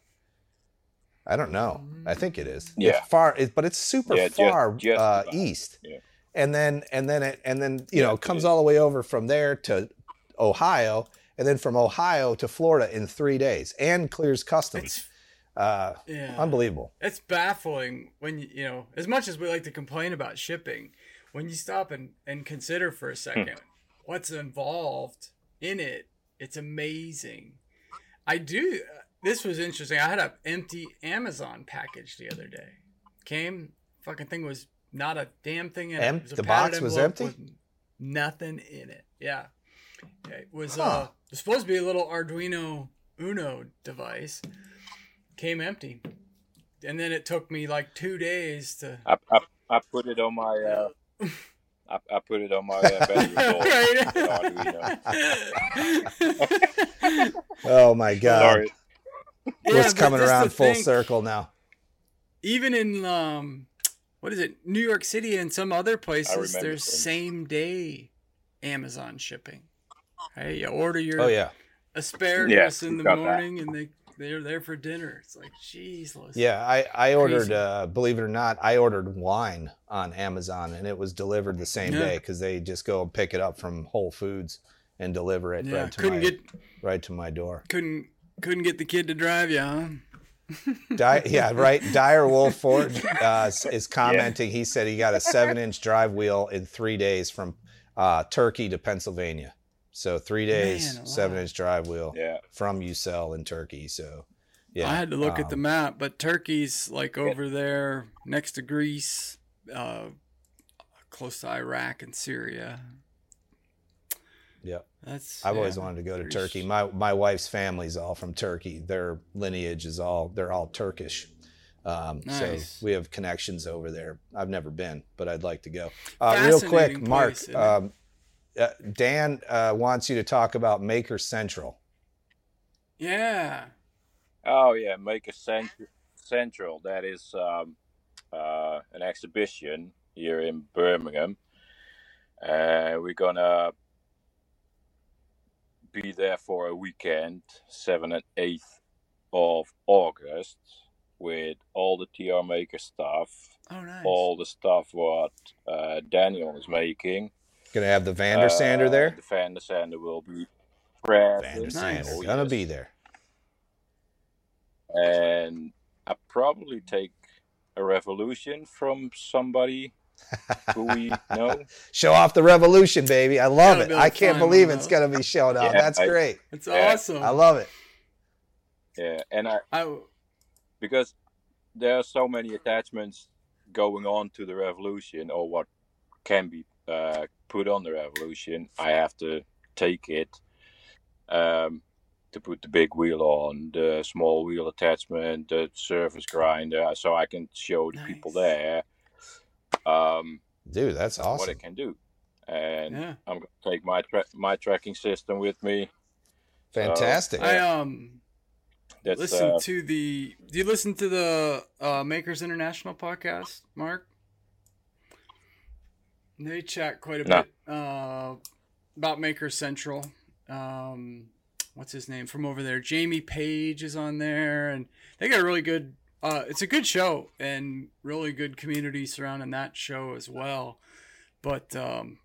I don't know. I think it is. Yeah. It's far, it, but it's super Yeah, far just uh, east. Yeah. And then and then it and then you Yeah, know it comes is. all the way over from there to Ohio, and then from Ohio to Florida in three days, and clears customs. It's Uh, yeah. unbelievable. It's baffling when you you know as much as we like to complain about shipping, when you stop and and consider for a second what's involved in it. It's amazing. I do. This was interesting. I had an empty Amazon package the other day. Came, fucking thing was not a damn thing in it. Em- It was the box was empty? Nothing in it. Yeah. It was Huh. uh, it was supposed to be a little Arduino Uno device. Came empty, and then it took me like two days to. I, I, I put it on my uh, I, I put it on my uh, bedroom door. right. Oh my God. Sorry. Yeah, It's coming around full think, circle now. Even in um, what is it, New York City and some other places, there's things. same day Amazon shipping. Hey, you order your Oh yeah. asparagus Yes, in the got that. morning, and they they're there for dinner. It's like, jeez, Yeah, I, I ordered, uh, believe it or not, I ordered wine on Amazon and it was delivered the same Yeah. day because they just go and pick it up from Whole Foods and deliver it Yeah, right to couldn't my get right to my door. couldn't couldn't get the kid to drive you, huh? Di- yeah, right. Dire Wolf Ford uh, is commenting. He said he got a seven-inch drive wheel in three days from uh, Turkey to Pennsylvania. So three days, Man alive. seven-inch drive wheel Yeah. from UCell in Turkey. So yeah, I had to look at the um, map, but Turkey's like over there next to Greece, uh, close to Iraq and Syria. Yeah. That's I've always wanted to go to pretty Turkey. My my wife's family's all from Turkey. Their lineage is all they're all Turkish. Um, Nice. So we have connections over there. I've never been, but I'd like to go. Uh, real quick, Mark. place. Um, uh, Dan uh, wants you to talk about Maker Central. Yeah. Oh yeah, Maker a cent- central. That is um, uh, an exhibition here in Birmingham. Uh, we're gonna be there for a weekend, seventh and eighth of August, with all the TR Maker stuff, Oh, nice. all the stuff what uh, Daniel is making. Gonna have the Vander Sander Uh, there. The Vander Sander will be present. Vander Nice. Sander Oh, gonna yes. be there. and I probably take a revolution from somebody who we know. Show off the revolution, baby. I love it. I can't believe huh? it's gonna be shown off. Yeah, That's I- great. It's Yeah. awesome. I love it. Yeah, and I I, because there are so many attachments going on to the revolution or what can be uh, put on the revolution. I have to take it um, to put the big wheel on, the small wheel attachment, the surface grinder, so I can show the people there. Um, Dude, that's awesome. what it can do. And Yeah. I'm gonna take my tra- my tracking system with me. Fantastic. I um That's listen uh, to the. Do you listen to the uh, Makers International podcast, Mark? They chat quite a No. bit uh, about Maker Central. Um, what's his name from over there? Jamie Page is on there, and they got a really good. Uh, it's a good show and really good community surrounding that show as well. But um,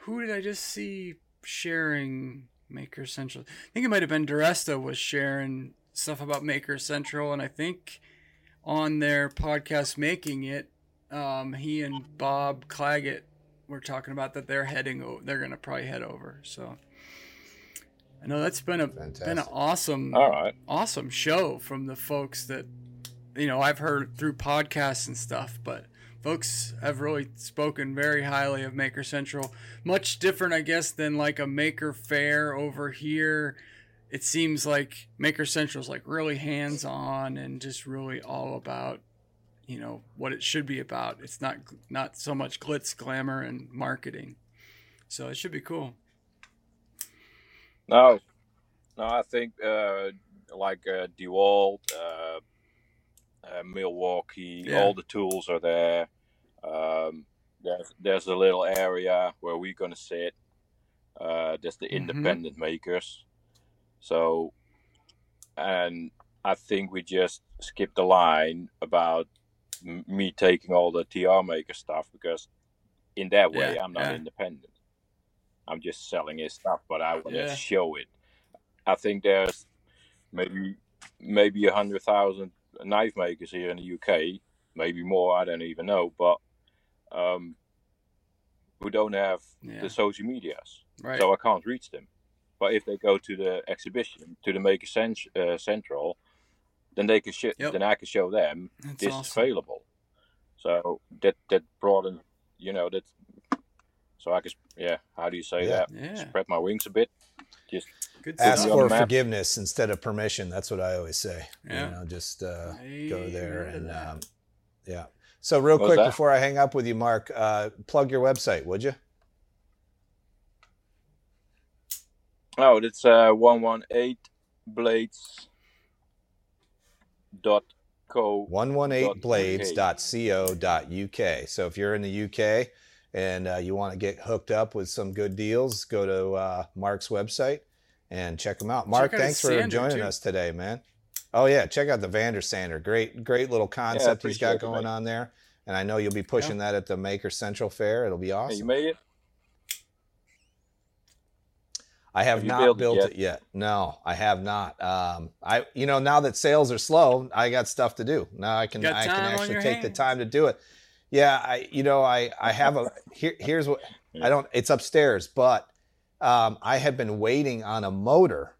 who did I just see sharing Maker Central? I think it might have been DiResta was sharing stuff about Maker Central, and I think on their podcast making it, um, he and Bob Clagett were talking about that they're heading. O- they're gonna probably head over. So I know that's been a been an awesome all right. awesome show from the folks that you know I've heard through podcasts and stuff, but folks have really spoken very highly of Maker Central. Much different, I guess, than like a Maker Faire over here. It seems like Maker Central is like really hands on and just really all about you know what it should be about. It's not not so much glitz, glamour, and marketing. So it should be cool. No, no, I think uh, like uh, DeWalt, uh, uh, Milwaukee, Yeah. all the tools are there. Um, there's there's a little area where we're gonna sit. Uh, there's the Mhm. independent makers. So, and I think we just skipped the line about me taking all the TR maker stuff because in that way Yeah, I'm not yeah. independent. I'm just selling his stuff, but I want to Yeah. show it. I think there's maybe maybe a hundred thousand knife makers here in the UK, maybe more. I don't even know, but um, who don't have the social medias, Right. so I can't reach them. But if they go to the exhibition, to the Maker Cent- uh, Central, then they can sh- Yep. then I can show them That's this is awesome. available. So that that broadens, you know, that. So I can, yeah. How do you say Yeah. that? Yeah. Spread my wings a bit. Just Good Ask me stuff. on for forgiveness instead of permission. That's what I always say. Yeah. You know, just uh, go there and um, yeah. So real What quick that? before I hang up with you, Mark, uh, plug your website, would you? oh, that's uh one one eight blades dot co. 118blades.co.uk. So if you're in the UK and uh, you want to get hooked up with some good deals, go to uh, Mark's website and check them out. Mark, out thanks for sander, joining too. us today, man. Oh yeah, check out the Vander Sander. Great, great little concept he's got appreciate it, going on there. And I know you'll be pushing that at the Maker Central Fair. It'll be Hey, awesome. you made it. I have, Have not built it yet? it yet. No, I have not. Um, I, you know, now that sales are slow, I got stuff to do. Now I can, I can actually your take the time to do it. Yeah, I, you know, I, I have a. Here, here's what I don't. It's upstairs, but um, I have been waiting on a motor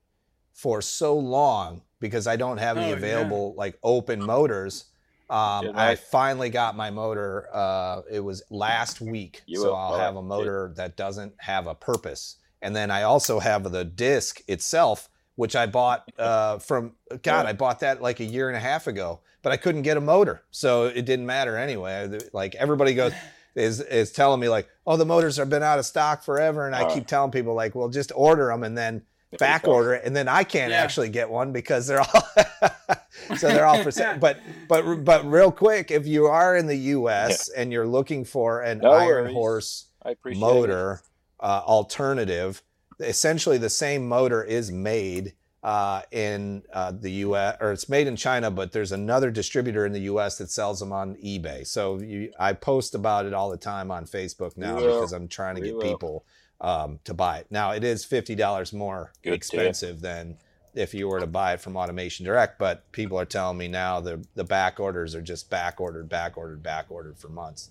for so long because I don't have Oh, any yeah. available like open motors. Um, Yeah, I finally got my motor. Uh, it was last week, You so. I'll have a Yeah. motor that doesn't have a purpose. And then I also have the disc itself, which I bought uh, from God. Yeah. I bought that like a year and a half ago, but I couldn't get a motor, so it didn't matter anyway. Like everybody goes is is telling me like, oh, the motors have been out of stock forever, and I Uh. keep telling people like, well, just order them and then back order it, and then I can't Yeah. actually get one because they're all so they're all for sale. But but but real quick, if you are in the U.S. and you're looking for an No Iron worries. Horse I appreciate motor uh, alternative. Essentially, the same motor is made uh, in uh, the U.S. or it's made in China, but there's another distributor in the U.S. that sells them on eBay. So you, I post about it all the time on Facebook now will. because I'm trying to get people um, to buy it. Now it is fifty dollars more Good tip. expensive than if you were to buy it from Automation Direct, but people are telling me now the the back orders are just back ordered, back ordered, back ordered for months.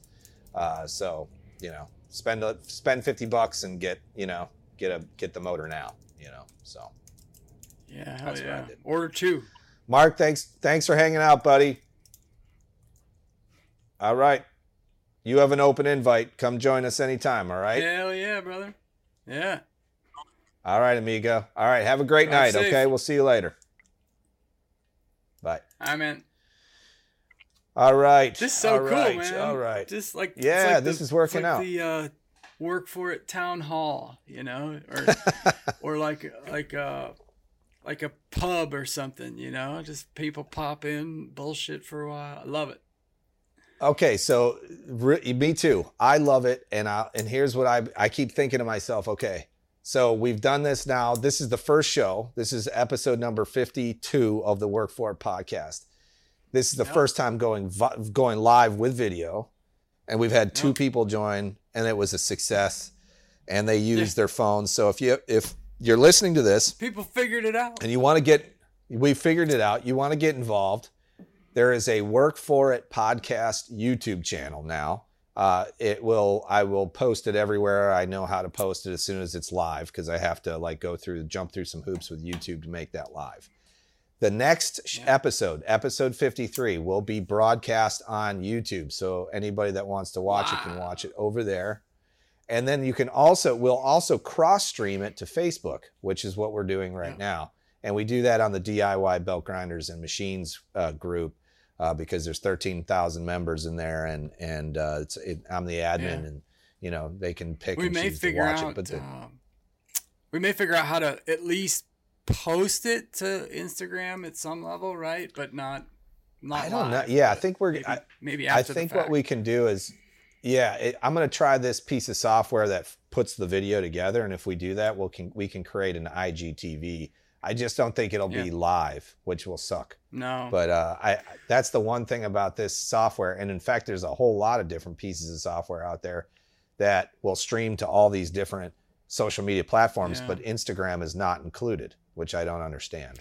Uh, so you know, spend a, spend fifty bucks and get you know get a get the motor now. You know, so Yeah, That's what I yeah. did. Order two. Mark, thanks thanks for hanging out, buddy. All right, you have an open invite. Come join us anytime. All right. Hell yeah, brother. Yeah. All right, amigo. All right, have a great Drive night. safe. Okay, we'll see you later. Bye. I mean, All right. this is so all cool, right, man. All right. Just like Yeah, like this the- is working like out. The uh, work for it town hall, you know, or or like like uh like a pub or something, you know. Just people pop in, bullshit for a while. I love it. Okay, so re- me too. I love it, and I and here's what I I keep thinking to myself. Okay, so we've done this now. This is the first show. This is episode number fifty-two of the Work For It podcast. This is the Yep. first time going going live with video, and we've had two Yep. people join, and it was a success. And they used their phones. So if you if you're listening to this People figured it out. and you want to get we figured it out you want to get involved there is a work for it podcast youtube channel now uh, it will i will post it everywhere i know how to post it as soon as it's live because i have to like go through jump through some hoops with youtube to make that live the next Yeah. episode episode 53 will be broadcast on youtube so anybody that wants to watch it can watch it over there and then you can also we'll also cross stream it to facebook which is what we're doing right Yeah. now and we do that on the diy belt grinders and machines uh, group uh, because there's 13000 members in there and and uh, it's it, i'm the admin Yeah. and you know they can pick we and may choose to figure watch out. it but the, um, we may figure out how to at least post it to Instagram at some level, right? But not not I don't know. Yeah, I think we're. maybe, I, maybe I think what we can do is, yeah, it, I'm going to try this piece of software that f- puts the video together, and if we do that, we'll can we can create an IGTV. I just don't think it'll be live, which will suck. no. But uh, I that's the one thing about this software, and in fact, there's a whole lot of different pieces of software out there that will stream to all these different social media platforms, Yeah. but Instagram is not included, which I don't understand.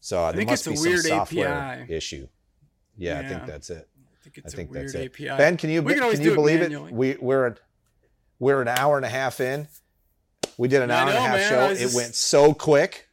So there think must it's be a some weird software API. issue. Yeah, I think that's it. I think it's I think a weird that's it. API. Ben, can you can can you do it believe it? We we're at- we're an hour and a half in. We did an I hour and a half man. show. It just- went so quick,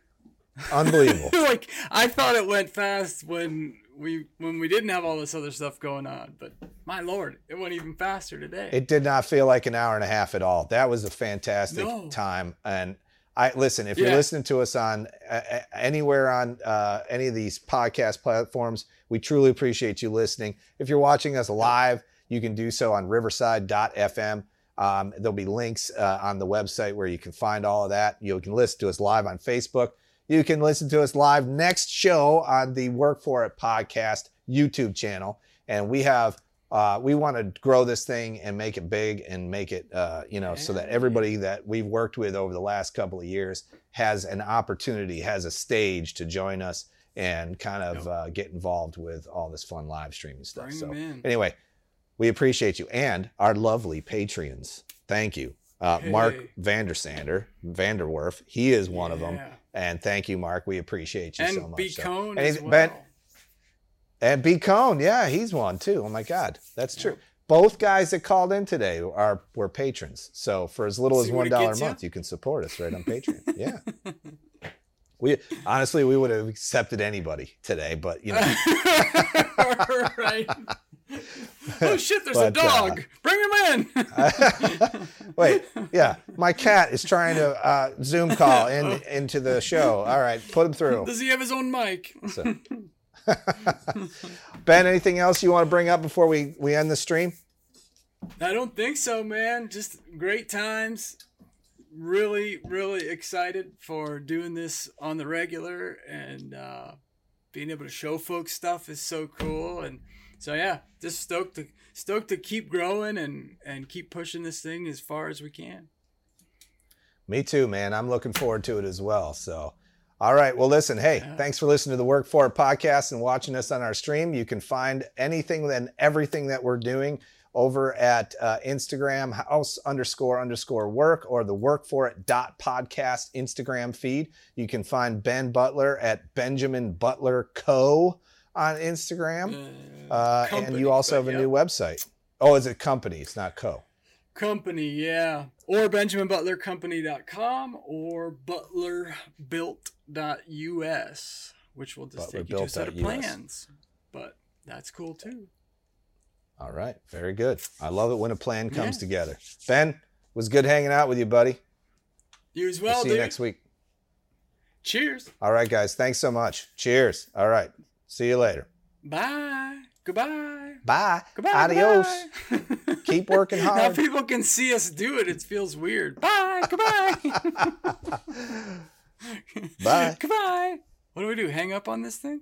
unbelievable. like I thought it went fast when we when we didn't have all this other stuff going on, but my lord, it went even faster today. it did not feel like an hour and a half at all. That was a fantastic No. time. And I listen. If you're listening to us on uh, anywhere on uh, any of these podcast platforms, we truly appreciate you listening. If you're watching us live, you can do so on Riverside.fm. Um, there'll be links uh, on the website where you can find all of that. You can listen to us live on Facebook. You can listen to us live next show on the Work For It podcast YouTube channel. And we have, uh, we want to grow this thing and make it big and make it, uh, you know, so that everybody that we've worked with over the last couple of years has an opportunity, has a stage to join us and kind of uh, get involved with all this fun live streaming stuff. Bring so, in. anyway, we appreciate you and our lovely Patreons. Thank you. Uh, Mark Vandersander, Vanderwerf, he is one of them. Yeah. And thank you, Mark. We appreciate you and so much. B So- Cone and as well. Ben, and BKohn, yeah, he's one too. Oh my God, that's true. Both guys that called in today are were patrons. So for as little See as one a gets you? month, you can support us right on Patreon. yeah. We honestly we would have accepted anybody today, but you know, right. Oh shit! There's a But, uh, dog. Bring him in. wait, yeah, my cat is trying to uh, Zoom call in into the show. All right, put him through. Does he have his own mic? So. ben, anything else you want to bring up before we we end the stream? I don't think so, man. Just great times. Really, really excited for doing this on the regular and uh, being able to show folks stuff is so cool. And so yeah, just stoked to stoked to keep growing and and keep pushing this thing as far as we can. Me too, man. I'm looking forward to it as well. So, all right. Well, listen, hey, thanks for listening to the Work For It podcast and watching us on our stream. You can find anything and everything that we're doing over at uh, Instagram, house underscore underscore work, or the work for it dot podcast Instagram feed. You can find Ben Butler at Benjamin Butler Co. on Instagram. Uh, and you also have a yep. new website. Oh, is it company? It's not co. Company, yeah. Or BenjaminButlerCompany.com or ButlerBuilt.us, which will just take you to a set of ButlerBuilt.us. plans. But that's cool too. All right. Very good. I love it when a plan comes Yeah. together. Ben, was good hanging out with you, buddy. You as We'll well, see dude. you next week. Cheers. All right, guys. Thanks so much. Cheers. All right. See you later. Bye. Goodbye. Bye. Goodbye. Adios. goodbye. Keep working hard. now people can see us do it. It feels weird. Bye. Goodbye. Bye. Goodbye. What do we do? Hang up on this thing?